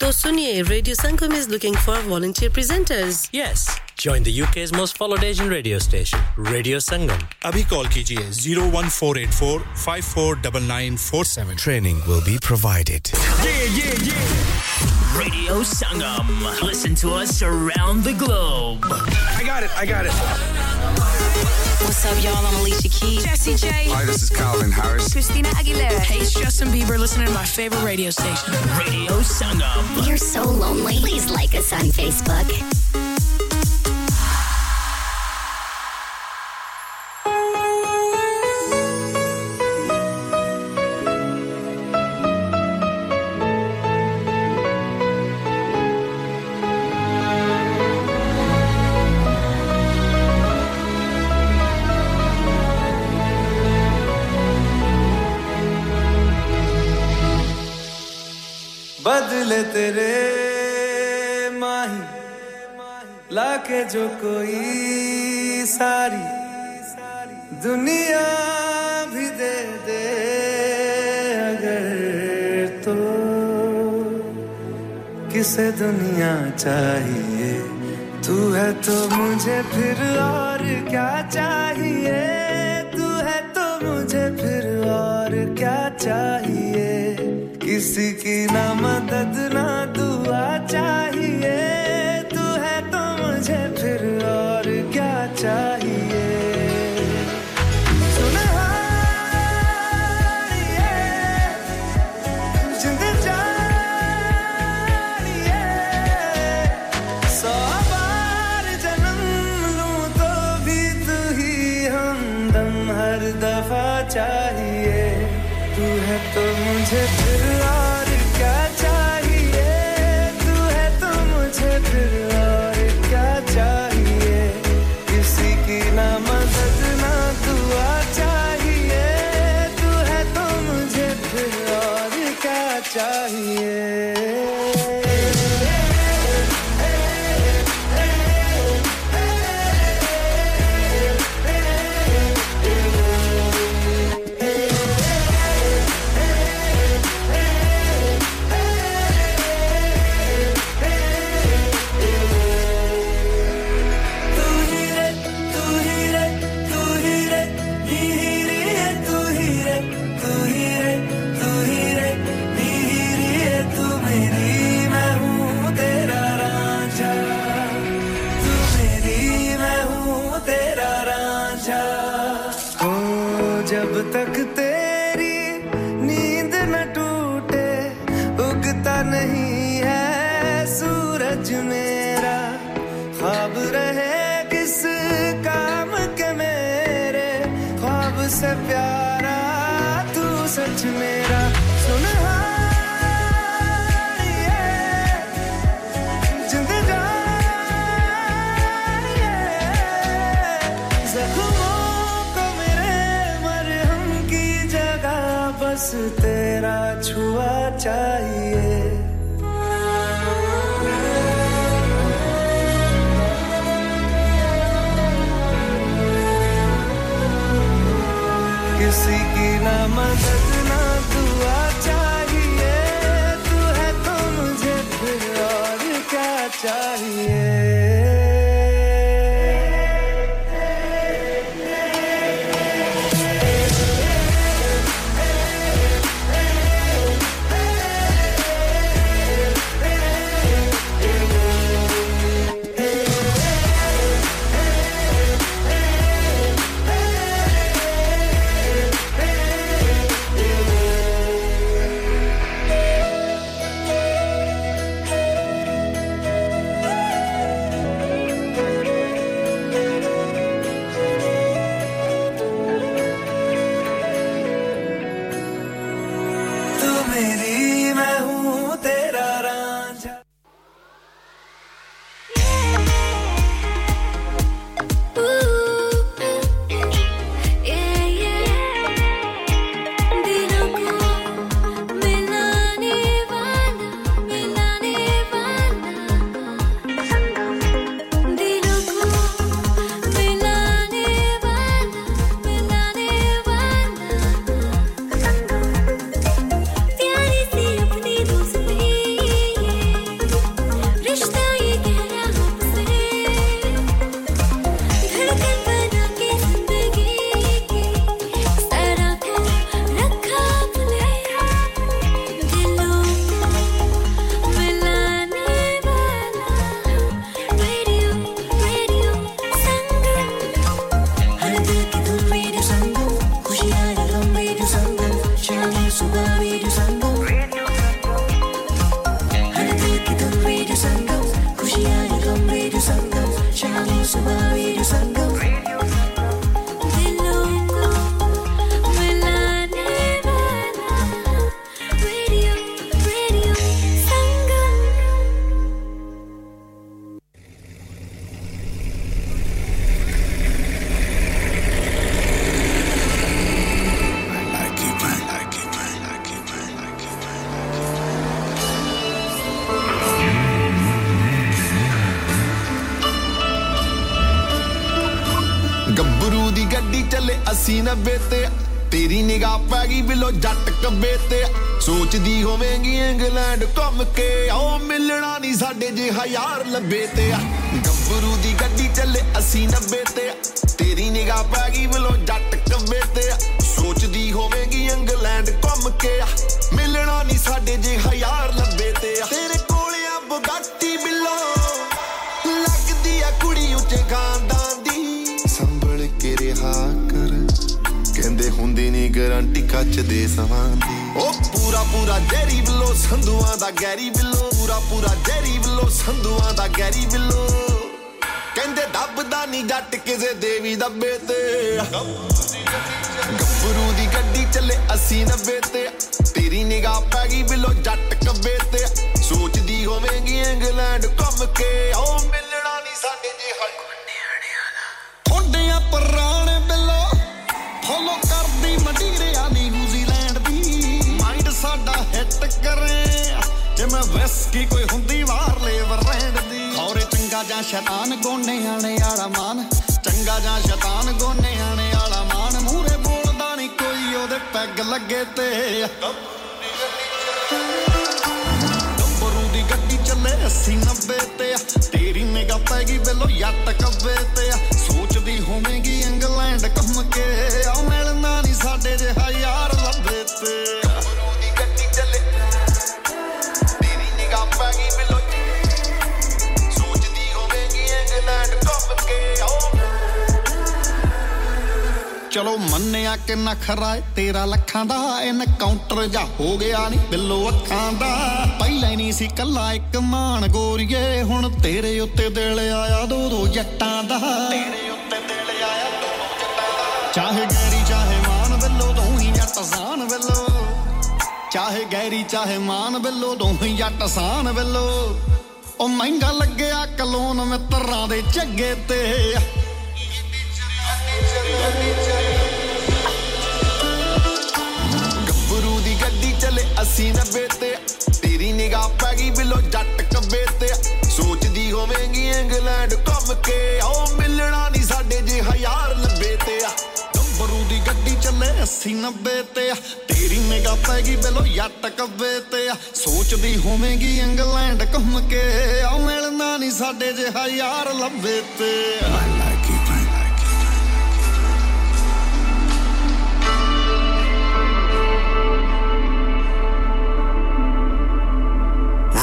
Speaker 48: तो सुनिए radio Sangam is looking for volunteer presenters
Speaker 9: yes Join the UK's most followed Asian radio station, Radio Sangam.
Speaker 49: अभी कॉल कीजिए 01484 549947.
Speaker 10: Training will be provided.
Speaker 47: Yeah, yeah, yeah. Radio Sangam. Listen to us around the globe.
Speaker 49: I got it, I got it.
Speaker 50: What's up, y'all? I'm Alicia Keys.
Speaker 51: Jesse J.
Speaker 52: Hi, this is Calvin Harris.
Speaker 51: Christina Aguilera. Hey, it's Justin Bieber listening to my favorite radio station.
Speaker 47: Radio Sangam.
Speaker 53: You're so lonely. Please like us on Facebook.
Speaker 54: लाके जो कोई सारी दुनिया भी दे दे अगर तो। किसे दुनिया चाहिए? तू है तो मुझे फिर और क्या चाहिए? तू है तो मुझे फिर और क्या चाहिए? किसी की ना मदद, ना दुआ चाहिए।
Speaker 55: time. 90 ਤੇ ਸੋਚਦੀ ਹੋਵੇਂਗੀ ਇੰਗਲੈਂਡ ਘੁੰਮ ਕੇ। ਆਓ ਮਿਲਣਾ ਨਹੀਂ ਸਾਡੇ ਜਿਹਾ ਯਾਰ ਲੱਭੇ ਤੇ। ਗੱਭਰੂ ਦੀ ਗੱਡੀ ਚੱਲੇ ਅਸੀਂ 90 ਤੇ। ਤੇਰੀ ਨਿਗਾਹ ਪੈ ਗਈ ਵਲੋ ਜੱਟ ਕੰਬੇ ਤੇ। ਸੋਚਦੀ ਹੋਵੇਂਗੀ ਇੰਗਲੈਂਡ ਘੁੰਮ ਕੇ। ਦੇ ਸਮਾਨ ਦੀ। ਉਹ ਪੂਰਾ ਪੂਰਾ ਜੈਰੀ ਬਿੱਲੋ, ਸੰਧੂਆਂ ਦਾ ਗੈਰੀ ਬਿੱਲੋ। ਪੂਰਾ ਪੂਰਾ ਜੈਰੀ ਬਿੱਲੋ, ਸੰਧੂਆਂ ਦਾ ਗੈਰੀ ਬਿੱਲੋ। ਕਹਿੰਦੇ ਦੱਬਦਾ ਨਹੀਂ ਜੱਟ ਕਿਸੇ ਦੇਵੀ ਦੱਬੇ ਤੇ। ਗੱਭਰੂ ਦੀ ਗੱਡੀ ਚੱਲੇ 80 90 ਤੇ। ਤੇਰੀ ਨਿਗਾਹ ਪੈ ਗਈ ਬਿੱਲੋ, ਜੱਟ ਵਿਸਕੀ ਕੋਈ ਹੁੰਦੀ ਬਾਹਰਲੇ ਬ੍ਰਾਂਡ ਦੀ। ਖੌਰੇ ਚੰਗਾ ਜਾਂ ਸ਼ੈਤਾਨ, ਗੋਨੇ ਆਣੇ ਵਾਲਾ ਮਾਨ। ਚੰਗਾ ਜਾਂ ਸ਼ੈਤਾਨ, ਗੋਨੇ ਆਣੇ ਵਾਲਾ ਮਾਨ। ਮੂਰੇ ਬੋਲਦਾ ਨਹੀਂ ਕੋਈ, ਉਹਦੇ ਪੈਗ ਲੱਗੇ ਤੇ। ਗੱਭਰੂ ਦੀ ਗੱਡੀ ਚੱਲੇ 80 90 ਤੇ। ਤੇਰੀ ਨਿਗਾਹ ਪੈ ਗਈ ਬਿੱਲੋ ਯੱਟ ਕੱਬੇ ਤੇ। ਚਲੋ
Speaker 56: ਮੰਨਿਆ ਕਿ ਨਖਰਾ ਏ, ਤੇਰਾ ਲੱਖਾਂ ਦਾ ਕਾਊਂਟਰ ਜਾ ਹੋ ਗਿਆ ਨਹੀਂ ਬਿੱਲੋ ਅੱਖਾਂ ਦਾ। ਪਹਿਲਾਂ ਹੀ ਨਹੀਂ ਸੀ ਕੱਲਾ ਇੱਕ ਮਾਨ ਗੋਰੀਏ, ਹੁਣ ਤੇਰੇ ਉੱਤੇ ਦਿਲ ਆਇਆ ਦੋ ਦੋ ਜੱਟਾਂ ਦਾ। ਤੇਰੇ ਉੱਤੇ ਦਿਲ ਆਇਆ ਦੋ ਦੋ ਜੱਟਾਂ ਦਾ। ਚਾਹੇ ਗੈਰੀ, ਚਾਹੇ ਮਾਨ ਬਿੱਲੋ, ਦੋਹੀ ਜੱਟ ਸਾਨ ਬਿੱਲੋ। ਚਾਹੇ ਗੈਰੀ, ਚਾਹੇ ਮਾਨ ਬਿੱਲੋ, ਦੋਹੀ ਜੱਟ ਸਾਨ ਬਿੱਲੋ। ਉਹ ਮਹਿੰਗਾ ਲੱਗਿਆ ਕਲੋਨ ਮਿੱਤਰਾਂ ਦੇ ਝੱਗੇ ਤੇ। 80 90 ਤੇ ਤੇਰੀ ਨਿਗਾਹ ਪੈ ਗਈ ਬਿਲੋ ਜੱਟ ਕੱਬੇ ਤੇ ਸੋਚਦੀ ਹੋਵੇਂਗੀ ਇੰਗਲੈਂਡ ਘੁੰਮ ਕੇ ਆਓ ਮਿਲਣਾ ਨਹੀਂ ਸਾਡੇ ਜੇ ਹਜ਼ਾਰ ਲੱਭੇ ਤੇ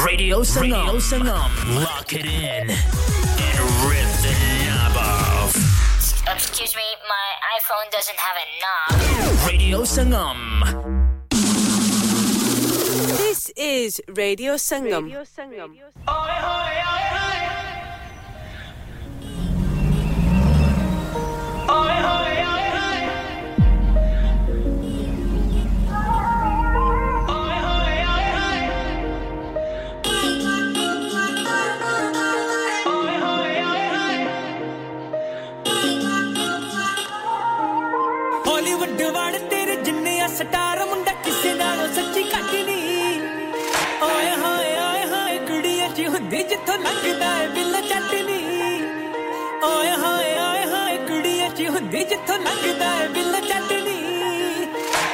Speaker 1: Radio Sangam. Radio Sangam. Lock it in
Speaker 57: phone doesn't have a knob.
Speaker 1: Radio Sangam.
Speaker 21: This is Radio Sangam. Radio Sangam.
Speaker 58: ਹੁੰਦੀ ਜਿੱਥੋਂ ਲੰਘਦਾ ਏ ਬਿੱਲ ਚੱਟਨੀ ਓਏ ਹੋਏ ਓਏ ਹੋਏ ਕੁੜੀਆਂ ਚ ਹੁੰਦੀ ਜਿੱਥੋਂ ਲੰਘਦਾ ਏ ਬਿੱਲ ਚੱਟਨੀ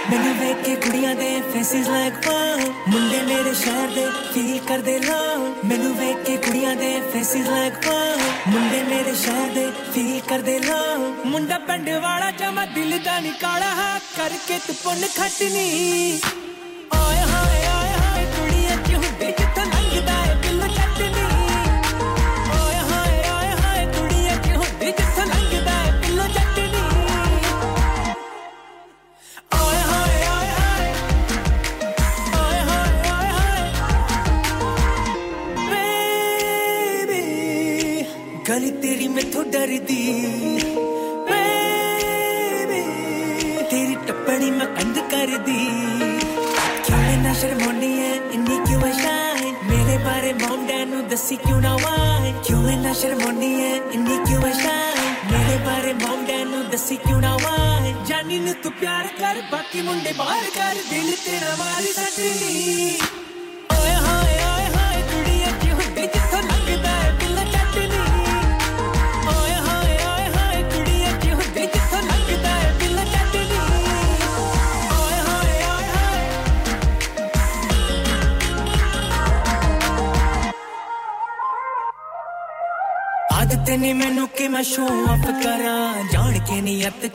Speaker 58: ਮੈਨੂੰ ਵੇਖ ਕੇ ਕੁੜੀਆਂ ਦੇ ਫੇਸਿਸ ਲਾਈਕ ਵਾਓ ਮੁੰਡੇ ਮੇਰੇ ਸ਼ਹਿਰ ਦੇ ਫੀਲ ਕਰਦੇ ਲੋ ਮੈਨੂੰ ਵੇਖ ਕੇ ਕੁੜੀਆਂ ਦੇ ਫੇਸਿਸ ਲਾਈਕ ਵਾਓ ਮੁੰਡੇ ਮੇਰੇ ਸ਼ਹਿਰ ਦੇ ਫੀਲ ਕਰਦੇ ਲੋ ਮੁੰਡਾ ਪਿੰਡ ਵਾਲਾ ਜਮਾ ਦਿਲ ਦਾ ਨੀ ਕਾਲਾ ਹਾ ਕਰਕੇ ਤੂੰ ਪੁੰਨ ਖੱਟਨੀ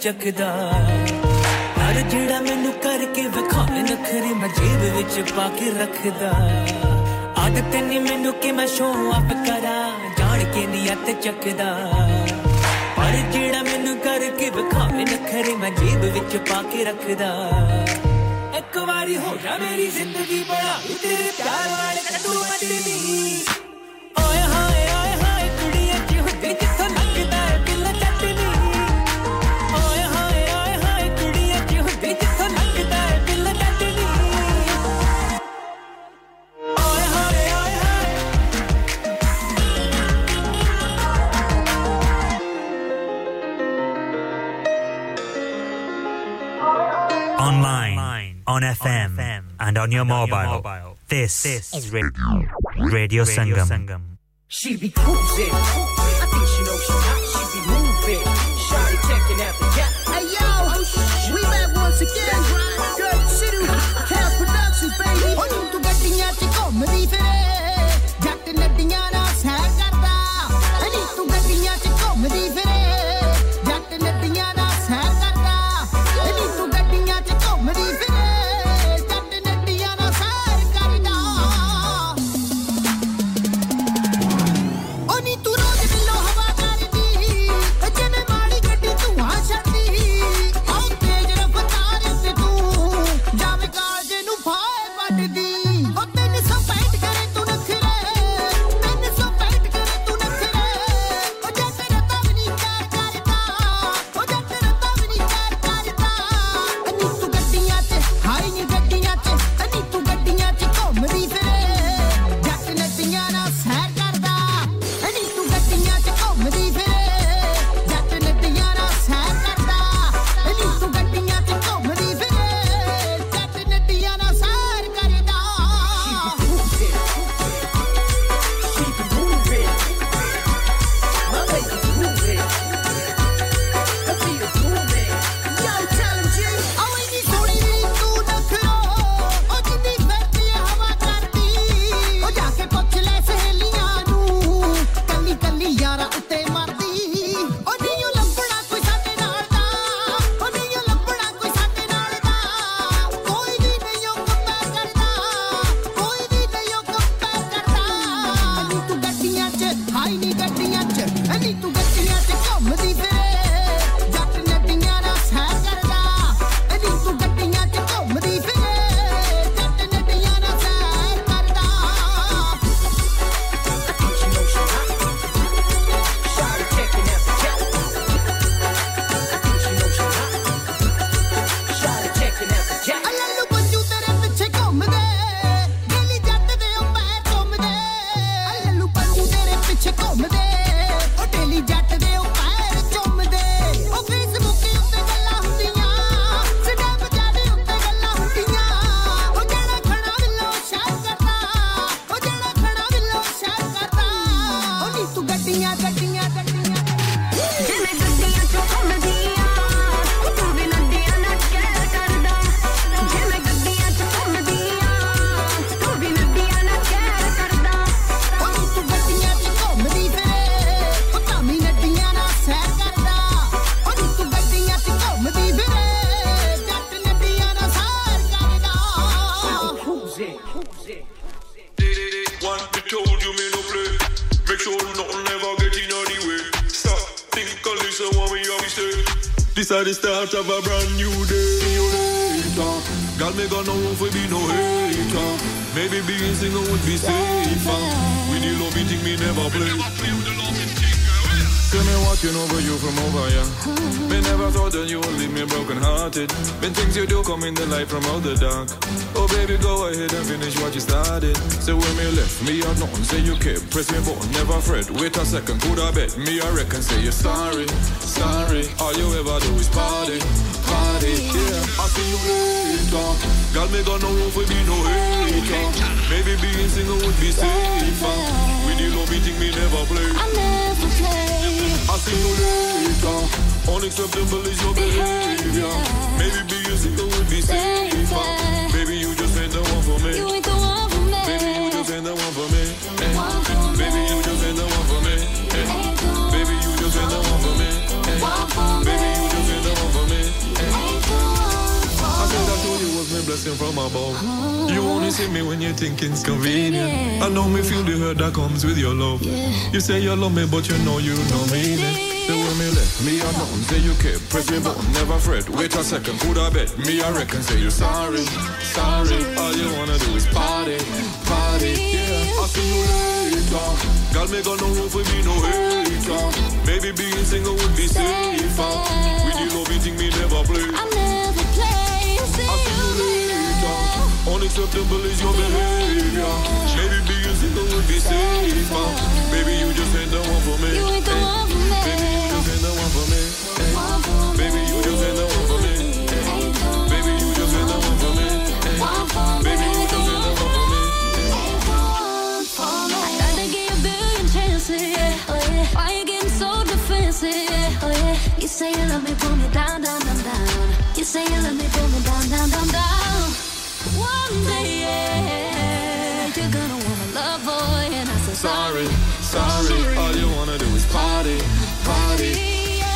Speaker 58: ਚੱਕਦਾ ਪਰ ਜਿਹੜਾ ਮੈਨੂੰ ਕਰਕੇ ਵਿਖਾਵੇ ਨਖਰੇ ਮੈਂ ਜੇਬ ਵਿੱਚ ਪਾ ਕੇ ਰੱਖਦਾ ਆਦਤ ਨੇ ਮੈਨੂੰ ਕਿ ਮੈਂ ਸ਼ੋ ਆਫ ਕਰਾਂ ਜਾਣ ਕੇ ਨਹੀਂ ਅੱਤ ਚੱਕਦਾ ਪਰ ਜਿਹੜਾ ਮੈਨੂੰ ਕਰਕੇ ਵਿਖਾਵੇ ਨਖਰੇ ਮੈਂ ਜੇਬ ਵਿੱਚ ਪਾ ਕੇ ਰੱਖਦਾ ਇੱਕ ਵਾਰੀ ਹੋ ਜਾ ਮੇਰੀ ਜ਼ਿੰਦਗੀ ਬਣਾ ਲੂ ਤੇਰੇ ਪਿਆਰ ਵਾਲੇ ਕੱਟੂ ਮੱਟਣੀ
Speaker 52: Online, on FM, and on your mobile. This this is Radio, Radio Sangam.
Speaker 58: She be cruising. I think she knows she hot.
Speaker 59: Press me button, never fret. Wait a second, could I bet? Me I reckon, say you're sorry, sorry. All you ever do is party, party. Yeah, I'll see you later. Girl, me got no room for be no hater. Maybe being single would be safer. With the love thing me never play.
Speaker 55: I never play.
Speaker 59: I'll see you later. Unacceptable is your behavior. Maybe being single would be safer. Baby, you just ain't the one for me.
Speaker 55: You ain't the one for me.
Speaker 59: Baby, you just ain't the one for me. Blessing from above. You only see me when you think it's convenient. I know me feel the hurt that comes with your love. You say you love me, but you know you know me. The way me left me alone, say you kept press me button, never fret. Wait a second, could I bet? Me I reckon, say you sorry, sorry. All you wanna do is party, party. Yeah, I'll see you later. Girl, me got no room for me, no hater. Maybe being single would be safer. With the love thing me never play.
Speaker 55: I never play.
Speaker 59: Unacceptable is your behavior. Maybe being single would be safer. Baby, you just ain't the one for me.
Speaker 55: You ain't the one for me.
Speaker 59: Baby, you just ain't the one for me. Baby, you just ain't the one for me. Baby, you just ain't the one for me. Baby, you just ain't the one for me.
Speaker 55: I tried to give you a billion chances, yeah. Oh, yeah. Why you getting so defensive. Oh, yeah. You say you love me, pull me down, down, down, down. You say you love me, pull me down, down, down, down. One yeah, you're gonna want my love, boy, and I said
Speaker 59: Sorry, sorry. All you wanna do is party, party.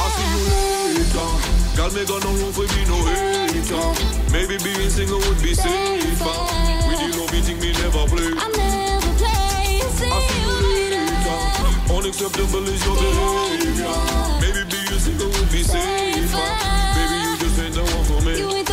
Speaker 59: I'll see you later. Girl, me got no room for be no hater. Maybe being single would be safer. Love thing me never play.
Speaker 55: I never play. See
Speaker 59: you later. Unacceptable is your behavior. Maybe being single would be safer. Baby, you just ain't the one for me.
Speaker 55: You ain't the one for me.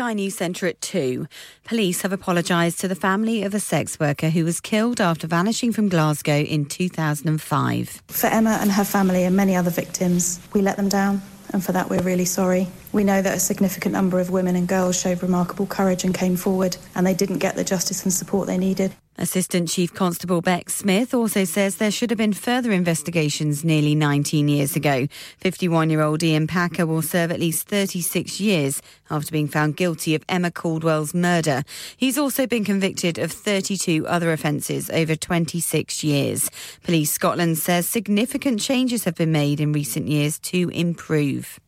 Speaker 2: Sky News Centre at 2, police have apologised to the family of a sex worker who was killed after vanishing from Glasgow in 2005.
Speaker 60: For Emma and her family and many other victims, we let them down, and for that we're really sorry. We know that a significant number of women and girls showed remarkable courage and came forward, and they didn't get the justice and support they needed.
Speaker 2: Assistant Chief Constable Beck Smith also says there should have been further investigations nearly 19 years ago. 51 year old Ian Packer will serve at least 36 years after being found guilty of Emma Caldwell's murder. He's also been convicted of 32 other offences over 26 years. Police Scotland says significant changes have been made in recent years to improve.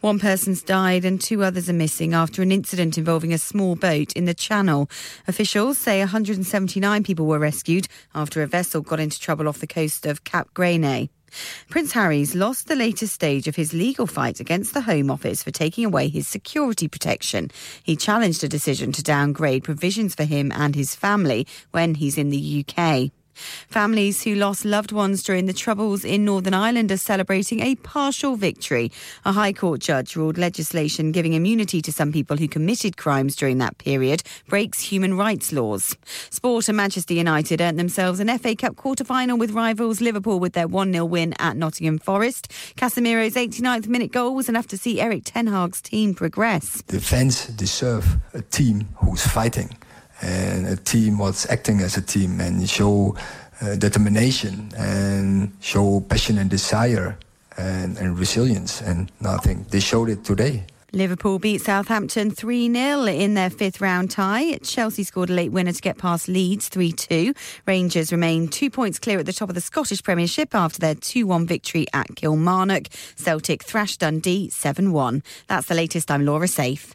Speaker 2: One person's died and two others are missing after an incident involving a small boat in the Channel. Officials say 179 people were rescued after a vessel got into trouble off the coast of Cap Graney. Prince Harry's lost the latest stage of his legal fight against the Home Office for taking away his security protection. He challenged a decision to downgrade provisions for him and his family when he's in the UK. Families who lost loved ones during the Troubles in Northern Ireland are celebrating a partial victory. A High Court judge ruled legislation giving immunity to some people who committed crimes during that period breaks human rights laws. Sport and Manchester United earned themselves an FA Cup quarter final with rivals Liverpool with their 1 0 win at Nottingham Forest. Casemiro's 89th minute goal was enough to see Eric Ten Hag's team progress.
Speaker 61: The fans deserve a team who's fighting and a team what's acting as a team and show uh, determination and show passion and desire and, and resilience. And I think they showed it today.
Speaker 2: Liverpool beat Southampton 3 0 in their fifth round tie. Chelsea scored a late winner to get past Leeds 3 2. Rangers remain two points clear at the top of the Scottish Premiership after their 2 1 victory at Kilmarnock. Celtic thrashed Dundee 7 1. That's the latest. I'm Laura Safe.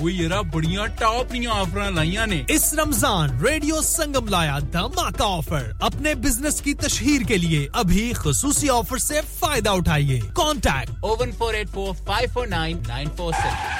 Speaker 62: की है वो येरा बढ़िया top ਦੀਆਂ ਆਫਰਾਂ ਲਾਈਆਂ ਨੇ
Speaker 7: इस Ramzan radio संगम लाया धमाका ऑफर अपने बिजनेस की तशहीर के लिए अभी खसूसी ऑफर से फायदा उठाइए contact
Speaker 63: oh one four eight four five four nine nine four seven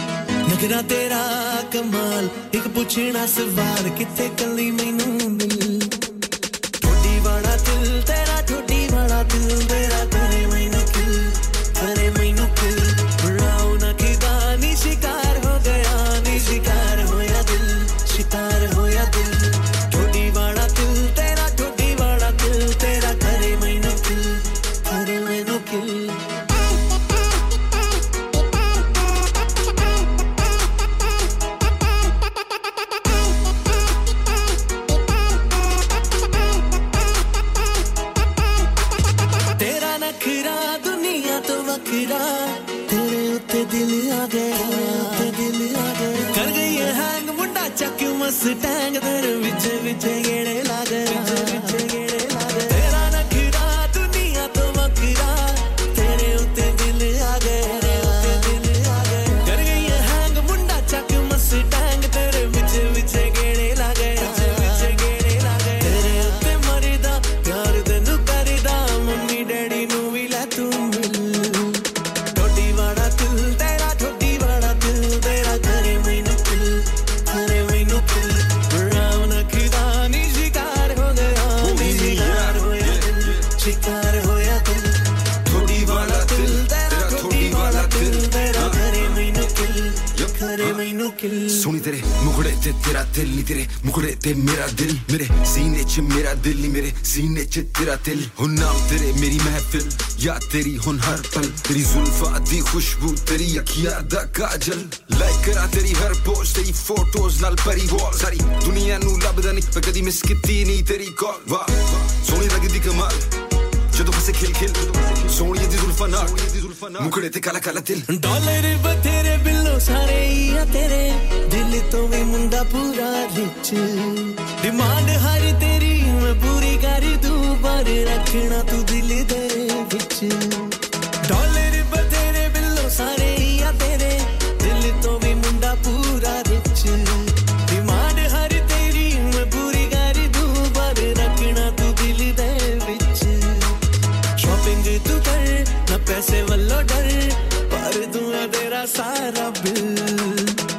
Speaker 24: Nagra ਤੇਰਾ ਕਮਾਲ। ਇੱਕ ਪੁੱਛਣਾ ਸਵਾਲ ਕਿੱਥੇ ਕੱਲੀ ਮੈਨੂੰ ਮਿਲ டாங்க தரு விஜய் விஜயே तेरा दिल नी तेरे मुखड़े ते मेरा दिल। मेरे सीने च
Speaker 64: मेरा दिल नी मेरे सीने च तेरा दिल। हो नाम तेरे मेरी महफिल, या तेरी हुन हर पल। तेरी जुल्फा दी खुशबू, तेरी अखियाँ दा काजल। लाइक करा तेरी हर पोस्ट तेरी फ़ोटोज़ नाल परी वॉल सारी दुनिया नु लभदा
Speaker 24: नहीं मैं कदी मिस कीती नहीं तेरी कॉल वाह। सोहनी लगदी कमाल। से खिल खिल। सोनी दी जुल्फा नाक मुकड़े ते काला काला दिल डॉलर बतेरे बिल्लो सारे या तेरे। दिल तो भी मुंडा पूरा रिच। डिमांड हर तेरी, मैं पूरी कर दू पर रखना तू दिल दे विच। मर्ज़ी तू कर ना पैसे वालों
Speaker 10: डर पर दूँगा तेरा सारा बिल।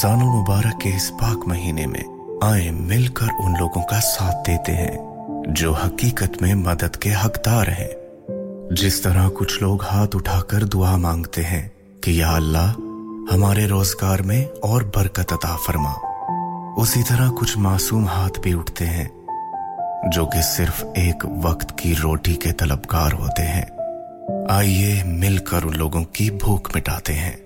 Speaker 10: रमज़ान मुबारक के इस पाक महीने में आए मिलकर उन लोगों का साथ देते हैं, जो हकीकत में मदद के हकदार हैं। जिस तरह कुछ लोग हाथ उठाकर दुआ मांगते हैं कि या अल्लाह, हमारे रोज़गार में और बरकत अता फरमा। उसी तरह कुछ मासूम हाथ भी उठते हैं, जो कि सिर्फ़ एक वक्त की रोटी के तलबगार होते हैं। आइए मिलकर उन लोगों की भूख मिटाते हैं।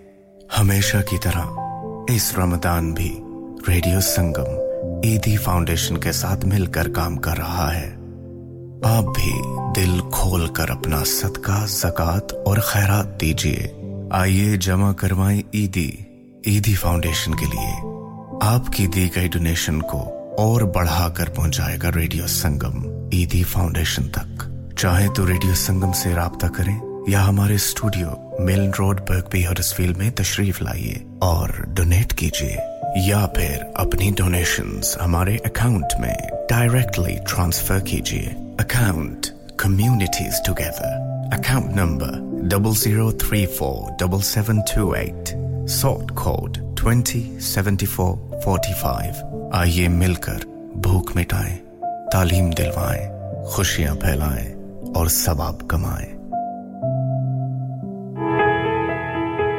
Speaker 10: हमेशा की तरह इस रमदान भी रेडियो संगम, ईदी फाउंडेशन के साथ मिलकर काम कर रहा है। आप भी दिल खोल कर अपना सदका, जक़ात और खैरात दीजिए। आइए जमा करवाएँ ईदी ईदी फाउंडेशन के लिए। आपकी दी गई डोनेशन को और बढ़ाकर पहुंचाएगा रेडियो संगम, ईदी फाउंडेशन तक। चाहे तो रेडियो संगम से राबता करें या हमारे स्टूडियो मिलन रोड बर्कबी हडर्सफील्ड में तशरीफ़ लाइए और डोनेट कीजिए, या फिर अपनी डोनेशंस हमारे अकाउंट में डायरेक्टली ट्रांसफ़र कीजिए। Account communities together account number double zero three four double seven two eight sort code twenty seventy four forty five आइए मिलकर भूख मिटाएँ, तालीम दिलवाएँ, खुशियाँ फैलाएँ और सवाब कमाएँ।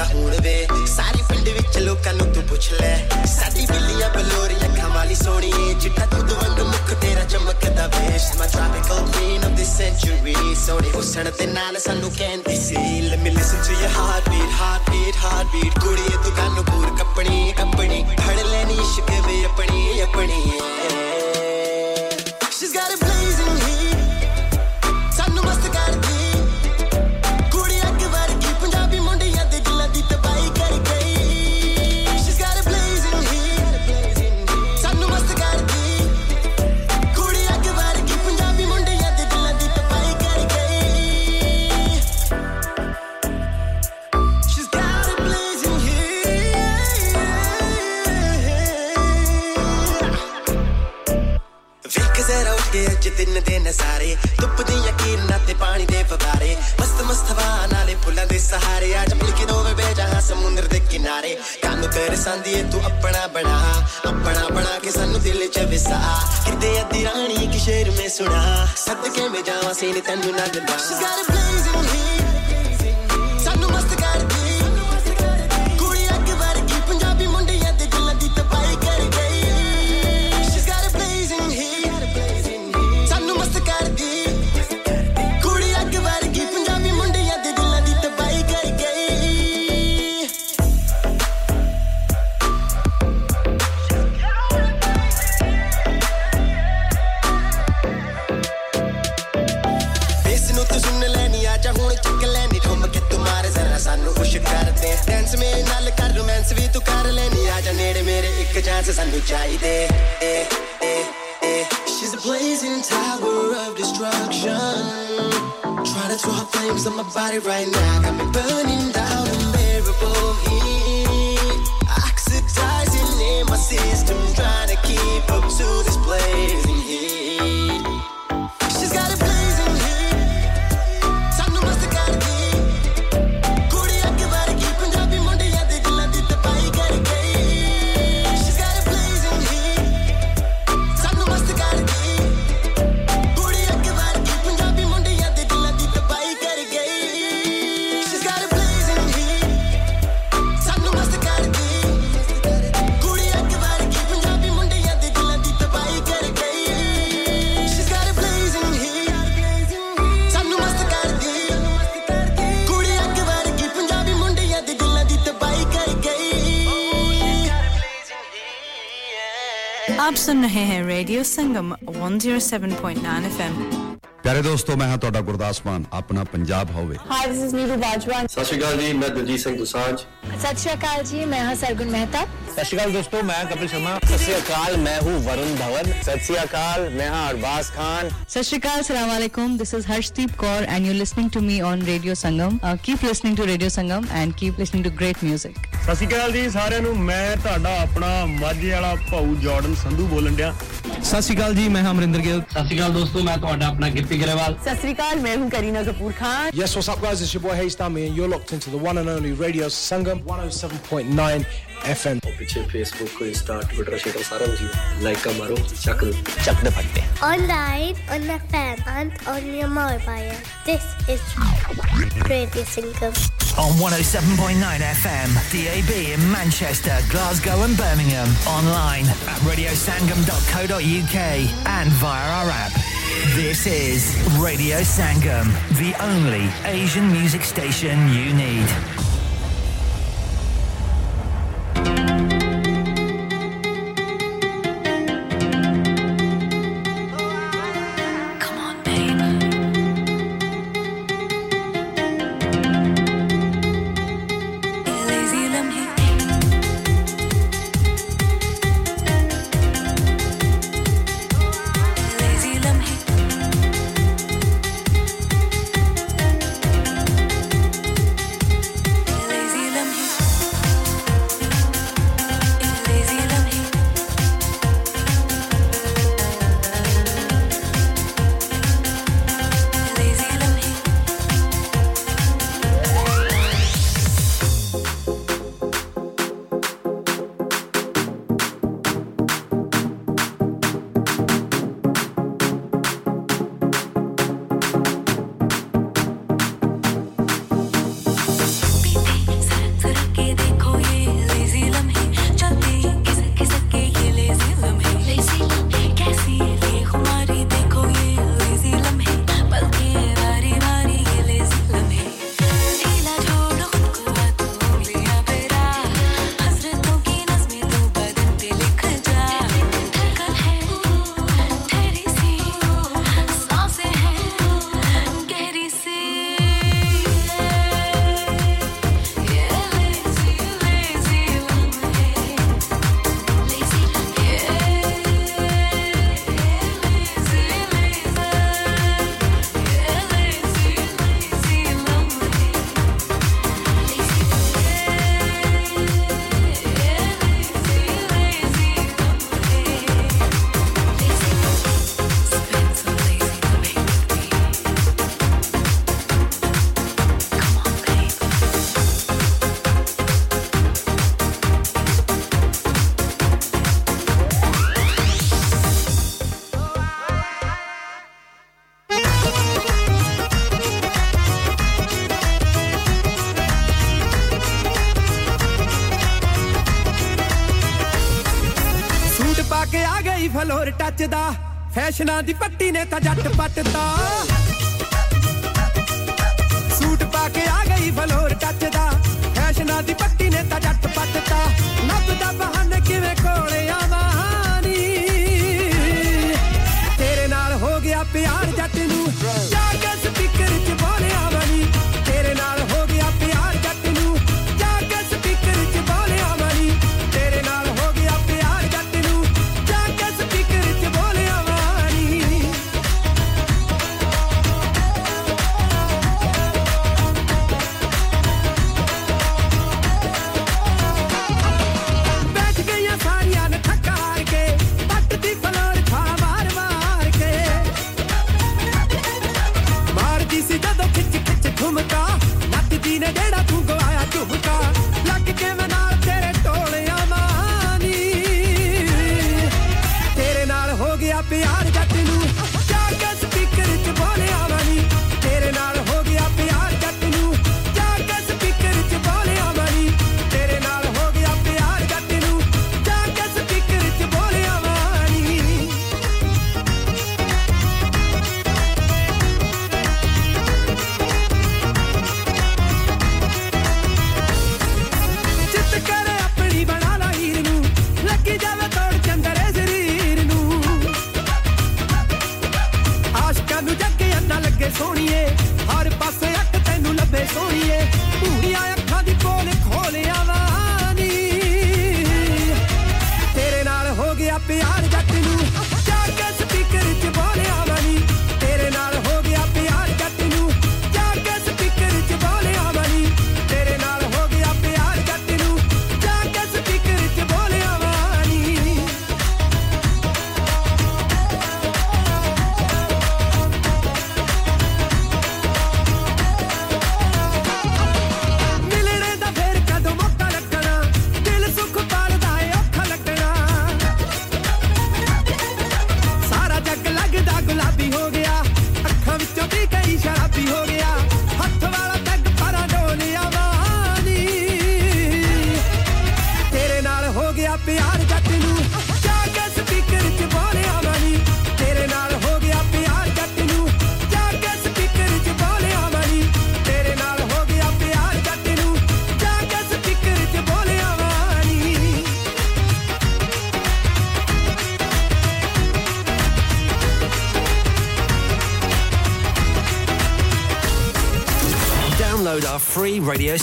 Speaker 65: 뮤직 ਅੱਦਾ ਹੁਣ ਵੇ। ਸਾਰੀ ਪਿੰਡ ਵਿੱਚ ਲੋਕਾਂ ਨੂੰ ਤੂੰ ਪੁੱਛ ਲੈ। ਸਾਡੀ ਬਿੱਲੀਆਂ ਬਲੋਰੀਆਂ ਅੱਖਾਂ ਵਾਲੀ ਸੋਹਣੀ ਚਿੱਟਾ ਦੁੱਧ ਵਾਂਗ ਮੁੱਖ ਤੇਰਾ ਚਮਕਦਾ ਵੇਸ਼। my tropical queen of this century ਸੋਹਣੇ ਹੁਸਨ ਤੇ ਨਾਲ ਸਾਨੂੰ ਕਹਿੰਦੀ ਸੀ let me listen to your heartbeat heartbeat heartbeat ਕੁੜੀਏ, ਤੂੰ ਕਾਨੂੰ ਪੂਰ ਕੱਪਣੀ ਕੱਪਣੀ। ਫੜ ਲੈਣੀ ਇਸ਼ਕ ਵੇ ਆਪਣੀ ਆਪਣੀ ਦਿਨ ਦੇ ਨਜ਼ਾਰੇ ਧੁੱਪ ਦੀਆਂ ਕਿਰਨਾਂ ਤੇ ਪਾਣੀ ਦੇ ਫਵਾਰੇ ਮਸਤ ਮਸਤ ਹਵਾ ਨਾਲੇ ਫੁੱਲਾਂ ਦੇ ਸਹਾਰੇ ਅੱਜ ਮਿਲ ਕੇ ਦੋਵੇਂ ਬੇਜਹਾਂ ਸਮੁੰਦਰ ਦੇ ਕਿਨਾਰੇ ਕੰਨ ਤਰਸਾਂਦੀ ਏ ਤੂੰ ਆਪਣਾ ਬਣਾ ਆਪਣਾ ਬਣਾ ਕੇ ਸਾਨੂੰ ਦਿਲ ਚ ਵਸਾ ਕਿਤੇ ਅੱਧੀ ਰਾਣੀ ਇੱਕ ਸ਼ੇਰ ਮੈਂ ਸੁਣਾ ਸਦਕੇ ਮੈਂ ਜਾਵਾਂ ਸੀਨੇ ਤੈਨੂੰ ਨਾ ਦਿੰਦਾ She's got a blazing heat ਸਾਨੂੰ ਮਸਤ chances and we try it. Eh, eh, eh, eh. She's a blazing tower of destruction. Try to throw flames on my body right now. Got me burning down in unbearable heat. Oxidizing in my system. Trying to keep up to this blazing heat.
Speaker 66: आप सुन रहे हैं radio Sangam 107.9 FM
Speaker 67: ਪਿਆਰੇ ਦੋਸਤੋ ਮੈਂ ਹਾਂ ਤੁਹਾਡਾ ਗੁਰਦਾਸ ਮਾਨ ਆਪਣਾ ਪੰਜਾਬ ਹੋਵੇ
Speaker 66: hi this is Neeru Bajwa
Speaker 67: ਸਤਿ ਸ਼੍ਰੀ ਅਕਾਲ ਜੀ ਮੈਂ ਦਲਜੀਤ ਸਿੰਘ ਦੁਸਾਂਝ
Speaker 66: सत श्री अकाल जी मैं हाँ सरगुन मेहता
Speaker 14: सत श्रीकाल दोस्तों मैं कपिल शर्मा सत श्री अकाल मैं हूँ वरुण धवन सत श्री अकाल मैं हाँ अरबाज खान
Speaker 66: सत श्री अकाल सलाम वालेकुम this is Harshdeep Kaur and you listening to me on radio Sangam keep listening to radio Sangam and keep listening to great music
Speaker 68: ਸਤਿ ਸ਼੍ਰੀ ਅਕਾਲ ਜੀ ਸਾਰਿਆਂ ਨੂੰ ਮੈਂ ਤੁਹਾਡਾ ਆਪਣਾ ਮਾਝੇ ਵਾਲਾ ਭਾਊ ਜਾਰਡਨ ਸੰਧੂ ਬੋਲਣ ਡਿਆ
Speaker 69: ਸਤਿ ਸ਼੍ਰੀ ਅਕਾਲ ਜੀ ਮੈਂ ਹਾਂ ਅਮਰਿੰਦਰ ਗਿੱਲ
Speaker 68: ਸਤਿ ਸ਼੍ਰੀ ਅਕਾਲ ਦੋਸਤੋ ਮੈਂ ਤੁਹਾਡਾ ਆਪਣਾ ਗਿੱਪੀ ਗਰੇਵਾਲ
Speaker 66: सत श्री अकाल मैं हूँ Kareena Kapoor Khan
Speaker 70: Yes, what's up, guys? It's your boy Hayes Dummy, and you're locked into the one and only Radio Sangam 107.9 FM
Speaker 71: ਪਿੱਛੇ ਫੇਸਬੁੱਕ ਇੰਸਟਾ ਟਵਿੱਟਰ ਸ਼ੇਟਰ ਸਾਰਾ ਕੁਝ ਲਾਈਕਾਂ ਮਾਰੋ ਚੱਕ ਦੋ ਚੱਕ ਦੇ ਫੱਟੇ
Speaker 72: online on the fan and on your mobile this is radio single
Speaker 1: On 107.9 FM, DAB in Manchester, Glasgow, and Birmingham. Online at radiosangam.co.uk and via our app. This is Radio Sangam, the only Asian music station you need.
Speaker 19: ਫੈਸ਼ਨਾਂ ਦੀ ਪੱਟੀ ਨੇ ਤਾਂ ਜੱਟ ਪੱਟਦਾ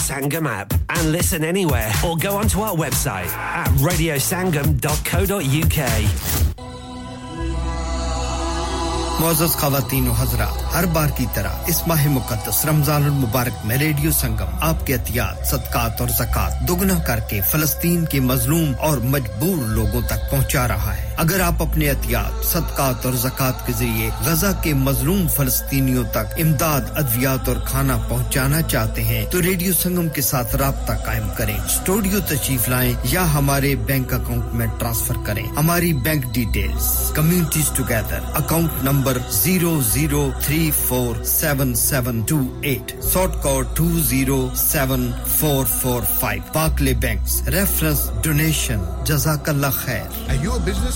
Speaker 73: Sangam app and listen anywhere or go onto our website at radiosangam.co.uk.
Speaker 5: मोजस खातन हजरा हर बार की तरह इस माह मुकदस रमज़ान मुबारक में रेडियो संगम आपके एहतियात सदकात और जक़ात दुगना करके फलस्तीन के मजलूम और मजबूर लोगों तक पहुँचा रहा है अगर आप अपने एहतियात, सदकात और जक़ात के ज़रिए गजा के मजलूम फलस्तीनियों तक इमदाद, अद्वियात और खाना पहुँचाना चाहते हैं तो रेडियो संगम के साथ रबता कायम करें। स्टूडियो तशरीफ़ लाए या हमारे बैंक अकाउंट में ट्रांसफ़र करें। हमारी bank details, communities together, account number zero zero three four seven seven two eight short code two zero seven four four five. पाकले bank reference, donation जजाकल्ला खैर।
Speaker 74: Business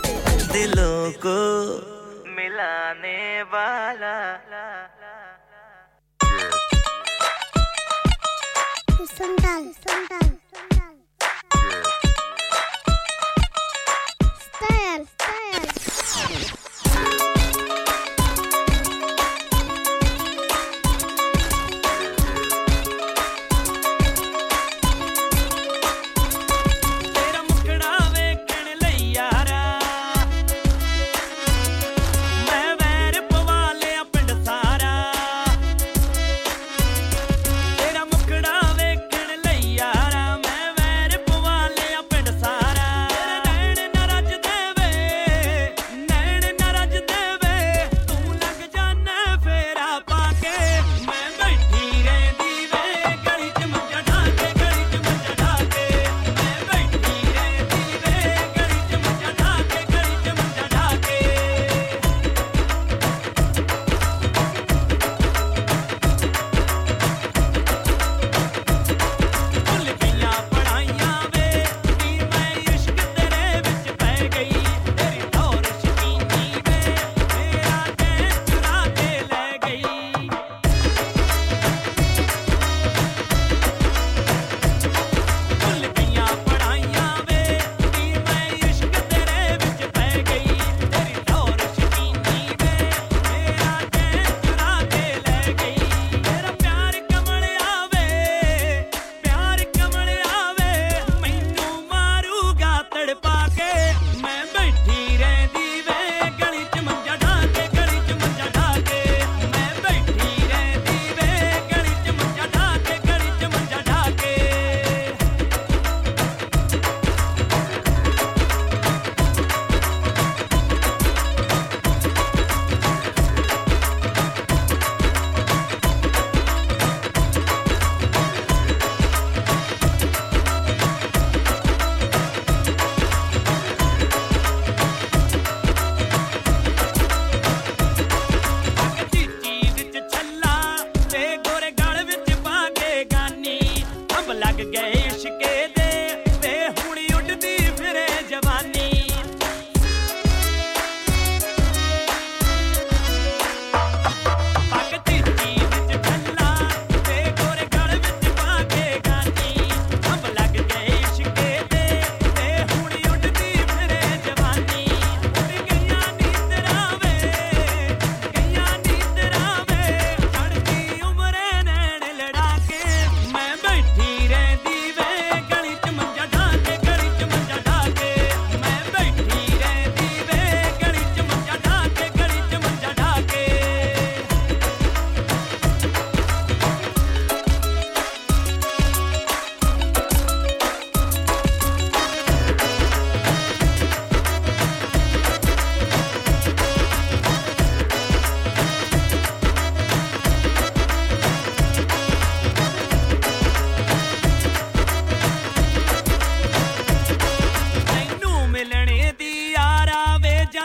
Speaker 75: दिलों को मिलाने वाला।
Speaker 76: सुंदर सुंदर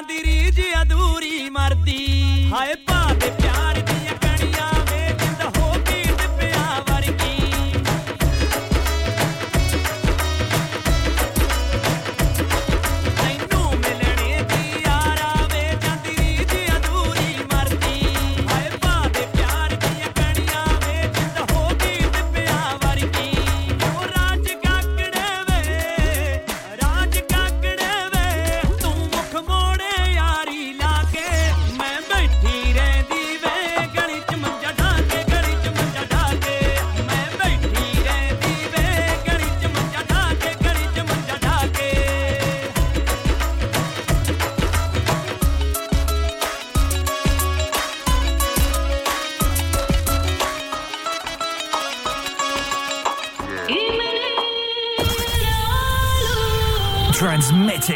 Speaker 76: दी रीज अधूरी मरती हाय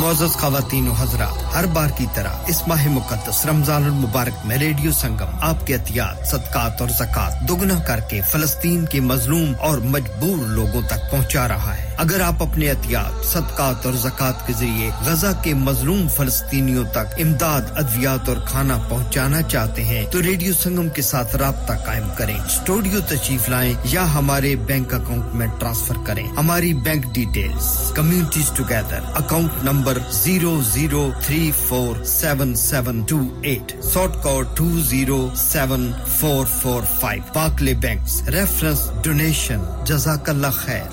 Speaker 5: मोजस खातन हजरा, हर बार की तरह इस माह मुकदस रमज़ान मुबारक में रेडियो संगम, आपके एहतियात सदकात और जक़ात दोगुना करके फलस्तीन के मजलूम और मजबूर लोगों तक पहुँचा रहा है। अगर आप अपने एहतियात, सदकात और जक़ात के ज़रिए गजा के मजलूम फलस्तीनियों तक इमदाद, अद्वियात और खाना पहुँचाना चाहते हैं तो रेडियो संगम के साथ रबता कायम करें। स्टूडियो तशरीफ़ लाए या हमारे बैंक अकाउंट में ट्रांसफ़र करें। हमारी bank details, communities together, account number number 00347728 sort code 207445 Barclay Banks reference donation jazakallah khair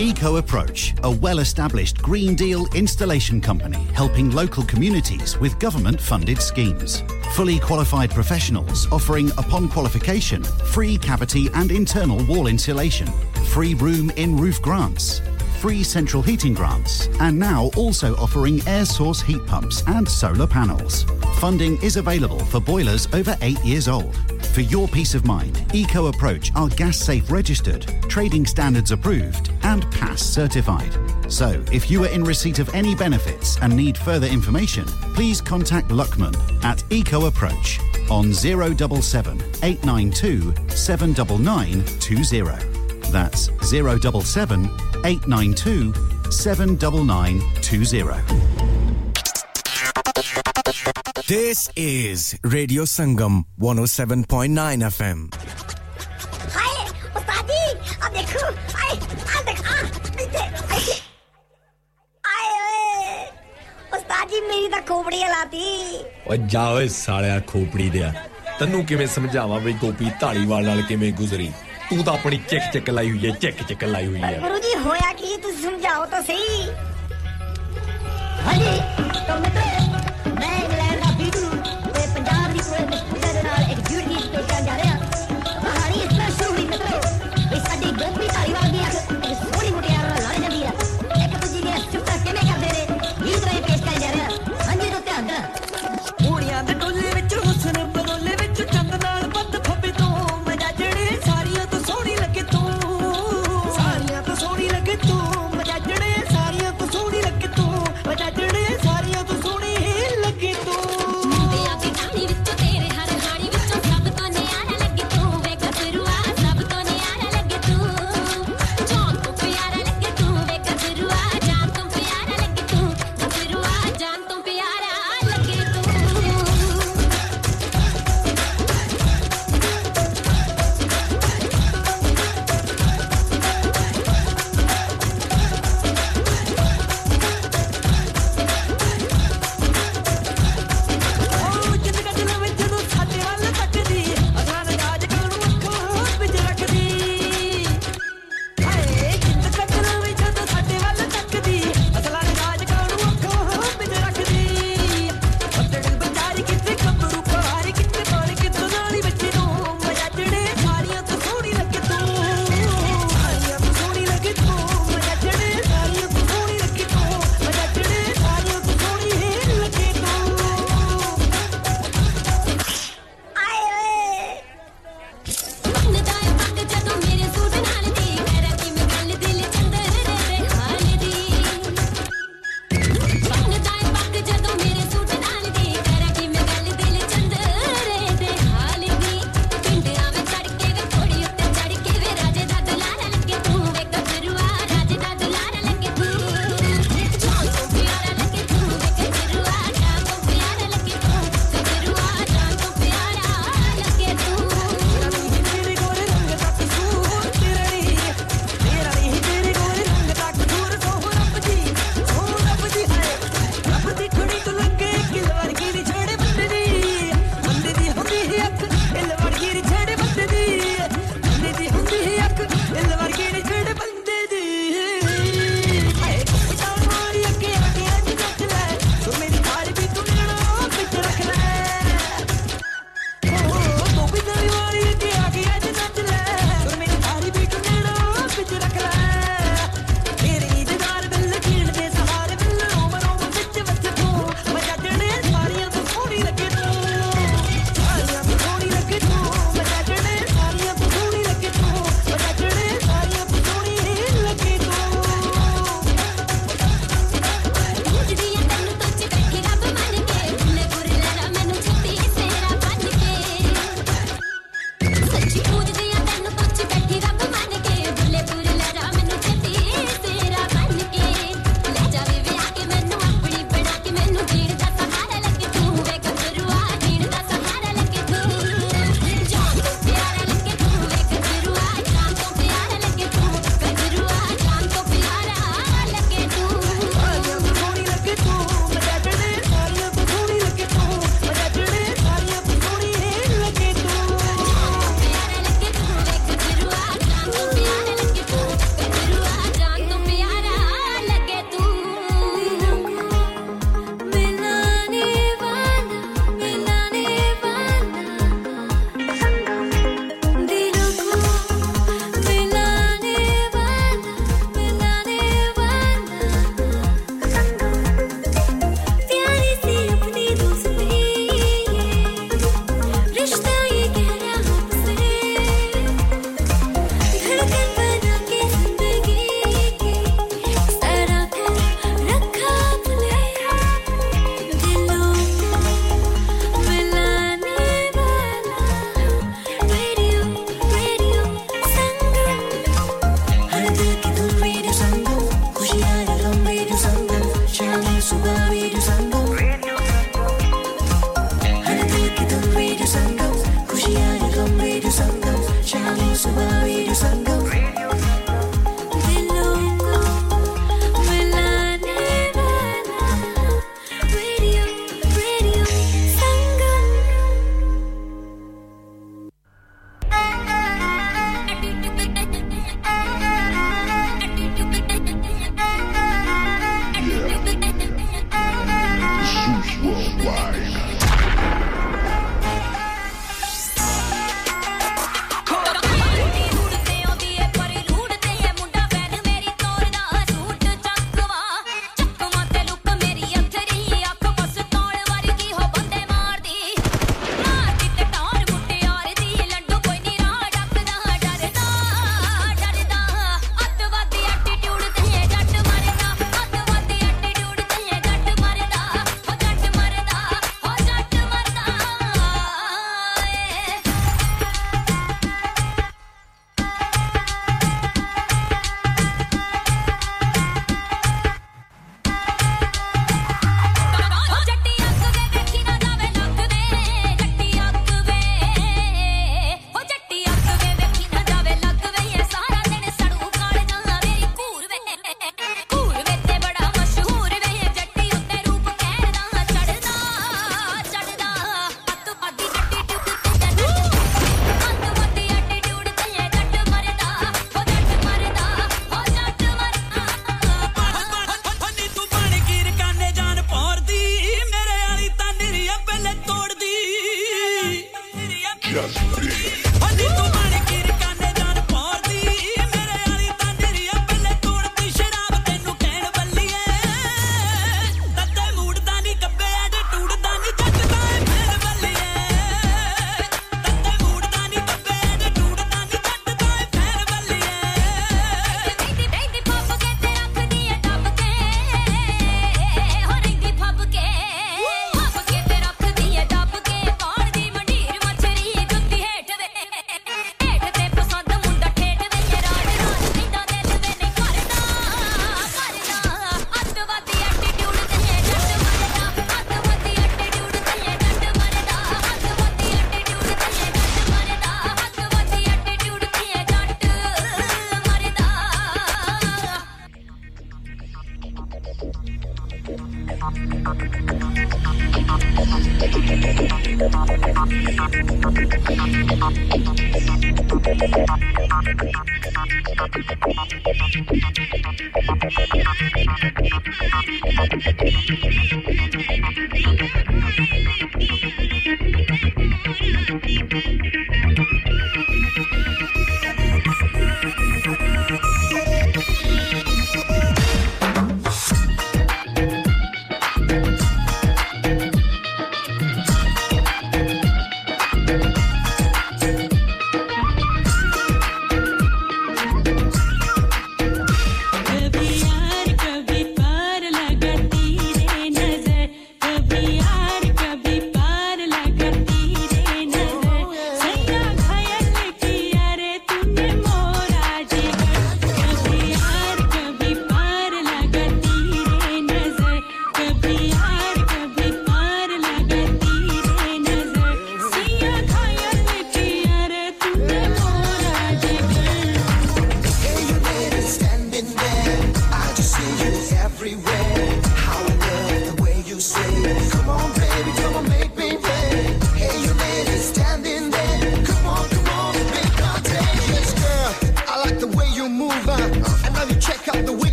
Speaker 77: Eco Approach, a well established Green Deal installation company helping local communities with government funded schemes. Fully qualified professionals offering, upon qualification, free cavity and internal wall insulation, free room in roof grants free central heating grants, and now also offering air source heat pumps and solar panels. Funding is available for boilers over eight years old. For your peace of mind, Eco Approach are gas safe registered, trading standards approved, and PASS certified. So, if you are in receipt of any benefits and need further information, please contact Luckman at Eco Approach on 077 892 79920. That's 077 892 79920.
Speaker 10: This is Radio Sangam 107.9 FM.
Speaker 78: हाय उस्तादी अब देखो आए आ देख आ नीचे आए ओए उस्तादी मेरी ਤਾਂ ਖੋਪੜੀ ਹਲਾਤੀ
Speaker 79: ਓ ਜਾ ਓਏ ਸਾਲਿਆ ਖੋਪੜੀ ਦਿਆ ਤੈਨੂੰ ਕਿਵੇਂ ਸਮਝਾਵਾਂ ਬਈ ਗੋਪੀ ਢਾਲੀਵਾਲ ਨਾਲ ਕਿਵੇਂ ਗੁਜ਼ਰੀ ਤੂੰ ਤਾਂ ਆਪਣੀ ਚਿੱਕ ਚਿੱਕ ਲਾਈ ਹੋਈ ਹੈ ਚਿੱਕ ਚਿੱਕ ਲਾਈ ਹੋਈ ਹੈ
Speaker 78: ਗੁਰੂ ਜੀ ਹੋਇਆ ਕੀ ਤੁਸੀਂ ਸਮਝਾਓ ਤਾਂ ਸਹੀ ਹਾਂਜੀ ਤਾਂ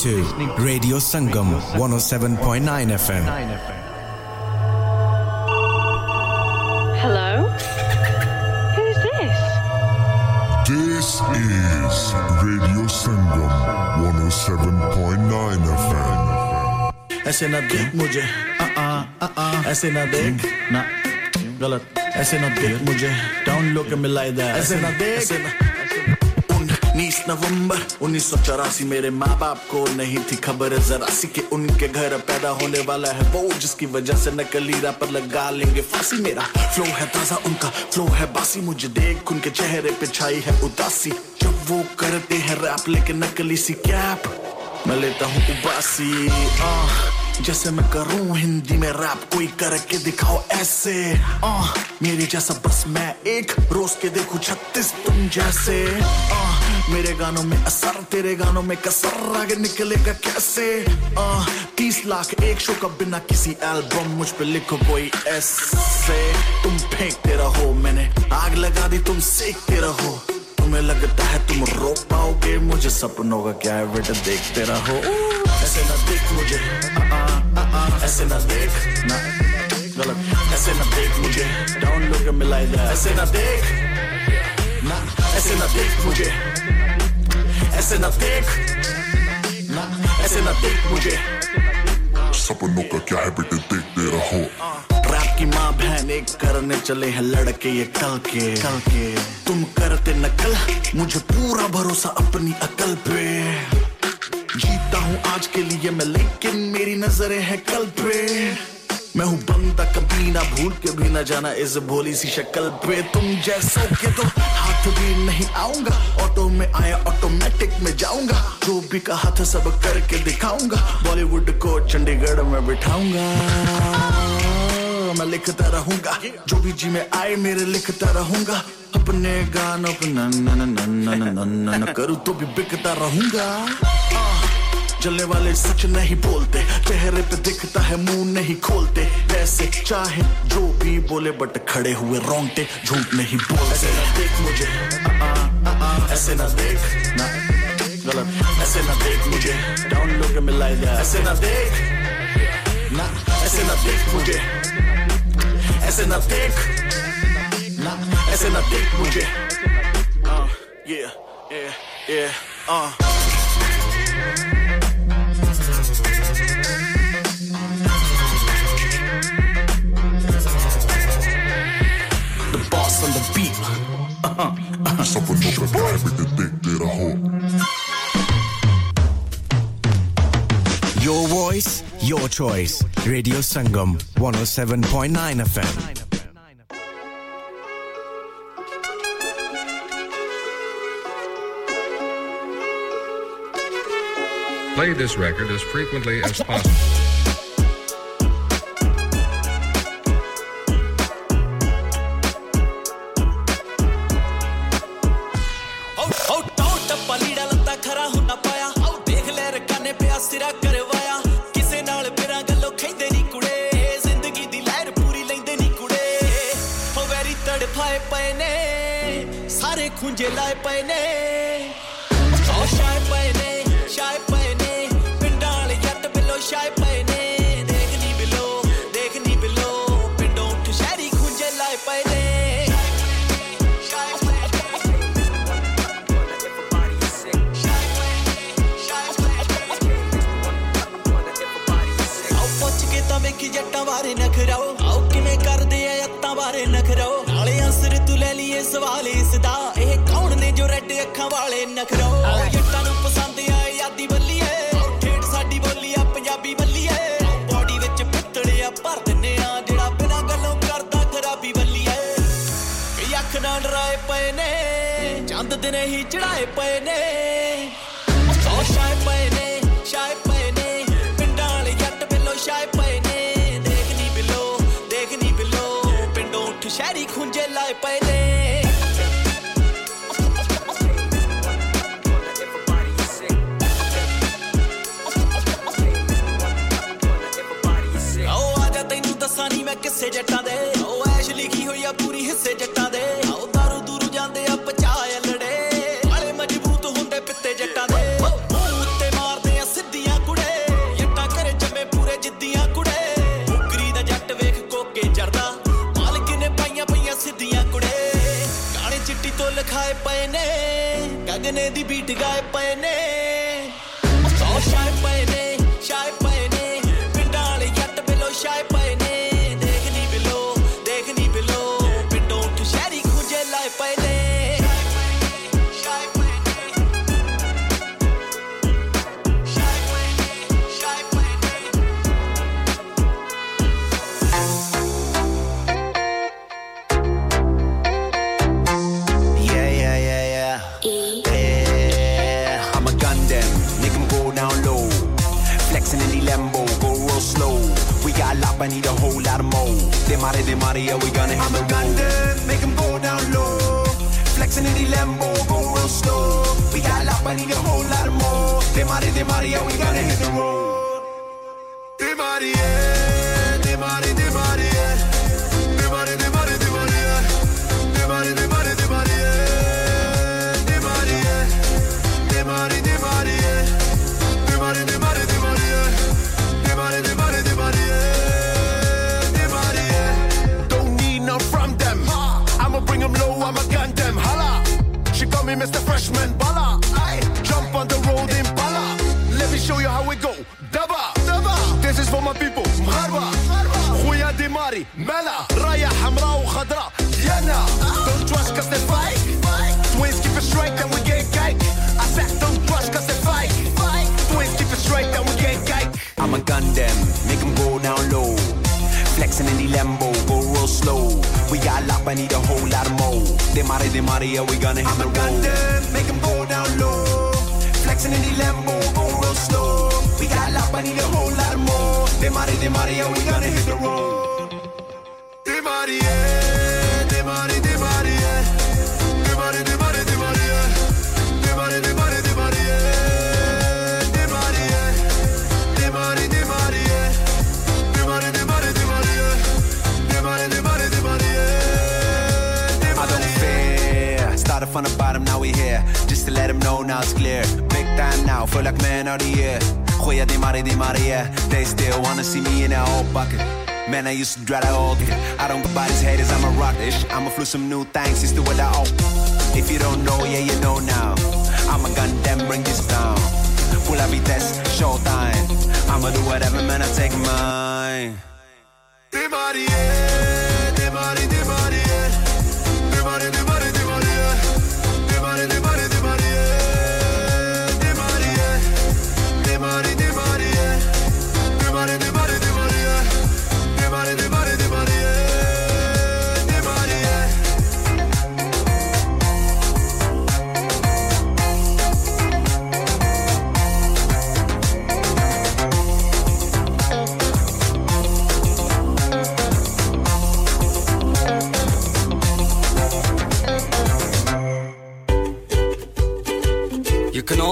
Speaker 10: to Radio Sangam 107.9 FM.
Speaker 80: Hello? Who's this?
Speaker 81: This is Radio Sangam 107.9 FM.
Speaker 82: ऐसे ना देख मुझे आ आ आ आ ऐसे ना देख ना गलत ऐसे ना देख मुझे डाउन लो के मिलाई दे ऐसे ना देख ऐसे ना उन्नीस नवंबर उन्नीस सौ चौरासी मेरे माँ बाप को नहीं थी खबर। जरा सी कि उनके घर पैदा होने वाला है वो जिसकी वजह से नकली रैपर लगा लेंगे फांसी। मेरा फ्लो है ताज़ा उनका फ्लो है बासी। मुझे देख उनके चेहरे पे छाई है उदासी। जब वो करते हैं रैप लेके नकली सी कैप मैं लेता हूँ उबासी। आह, जैसे मैं करूँ हिंदी में रैप कोई करके दिखाओ ऐसे। आह, मेरे जैसा बस मैं एक रोज के देखू छत्तीस तुम जैसे। आह, मेरे गानों में असर तेरे गानों में कसर। आगे निकलेगा कैसे? आह, तीस लाख एक शो का बिना किसी एल्बम मुझ पे लिखो कोई ऐसे तुम फेंकते रहो मैंने आग लगा दी तुम सेकते रहो। तुम्हें लगता है तुम रोक पाओगे मुझे सपनों का क्या है बेटा देखते रहो। ऐसे ना देख मुझे आ, आ, आ, आ, ऐसे ना देख ना गलत। ऐसे ना देख मुझे डाउन लो के मिलाई दे ऐसे ना देख ना ऐसे ना देख मुझे। ऐसे ना देख। ऐसे ना देख मुझे।
Speaker 81: सपनों का क्या है बेटे देखते रहो
Speaker 82: रैप की माँ बहन एक करने चले हैं लड़के ये कल के। कल के। तुम करते नकल मुझे पूरा भरोसा अपनी अकल पे। जीता हूँ आज के लिए मैं लेकिन मेरी नज़रें हैं कल पे। मैं हूँ बंदा, कभी ना भूल के भी ना जाना इस भोली सी शक्ल पे। तुम जैसा के तो हाथ भी नहीं आऊँगा। ऑटो में आया ऑटोमेटिक में जाऊँगा। जो भी कहा था सब करके दिखाऊँगा। बॉलीवुड को चंडीगढ़ में बिठाऊँगा। मैं लिखता रहूँगा। जो भी जी में आए, मेरे लिखता रहूँगा। अपने गानों पे नन करूँ तो भी बिकता रहूँगा। हाँ, जलने वाले सच नहीं बोलते। चेहरे पे दिखता है मुँह नहीं खोलते। वैसे चाहे जो भी बोले बट खड़े हुए रोंगटे झूठ नहीं बोलते। ऐसे ना देख मुझे। ऐसे ना देख। ना गलत। ऐसे ना देख मुझे। डाउन लो के मिलाई ऐसे ना देख। ना ऐसे ना देख मुझे। ऐसे ना देख। ना ऐसे ना देख मुझे। uh, yeah yeah yeah uh
Speaker 10: Your voice, your choice. Radio Sangam, 107.9 FM.
Speaker 76: Play this record as frequently as possible.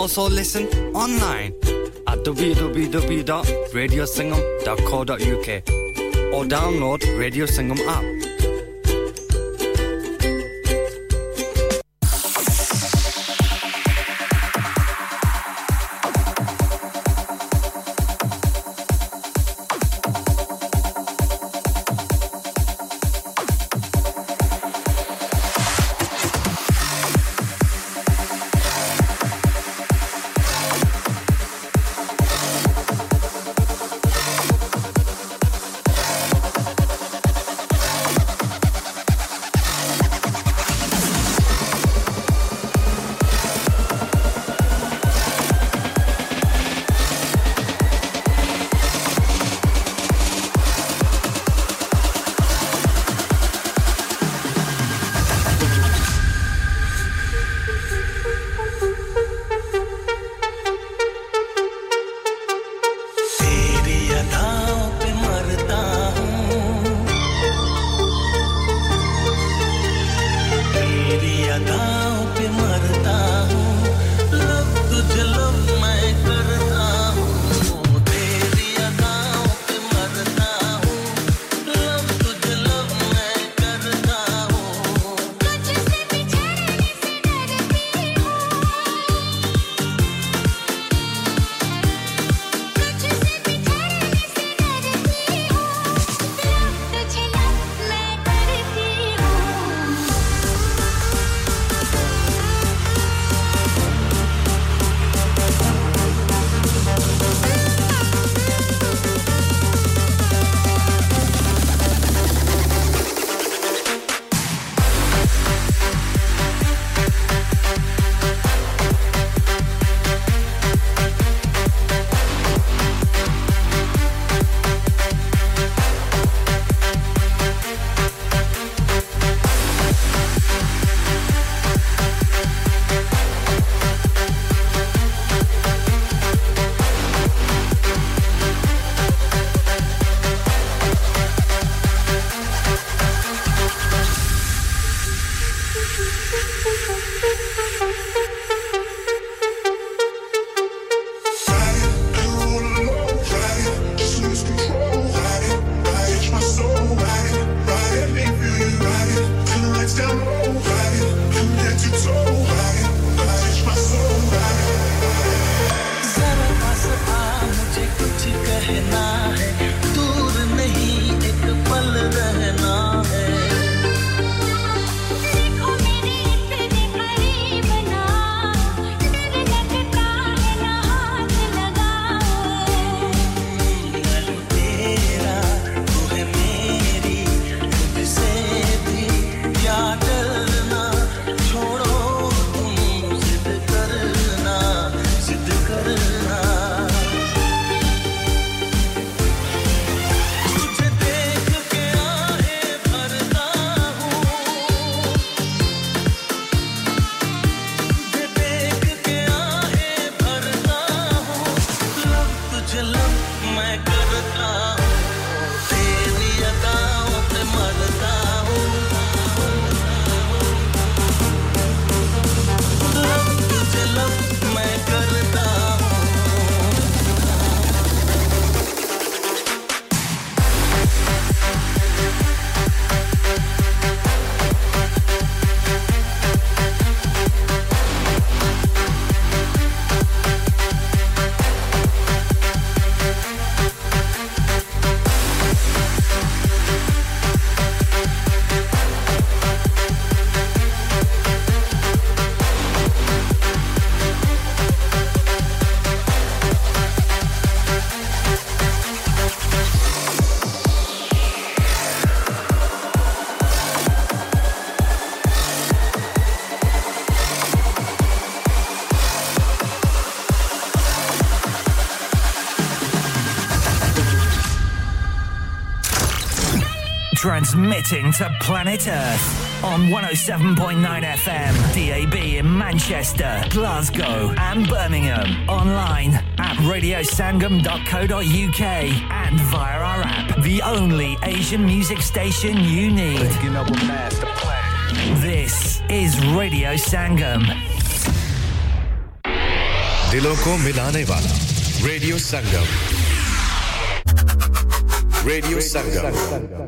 Speaker 83: also listen online at www.radiosingham.co.uk or download Radio Singham app.
Speaker 1: Transmitting to planet Earth on 107.9 FM, DAB in Manchester, Glasgow, and Birmingham. Online at radiosangam.co.uk and via our app, the only Asian music station you need. This is Radio Sangam.
Speaker 10: दिलों को मिलाने वाला radio Sangam radio संगम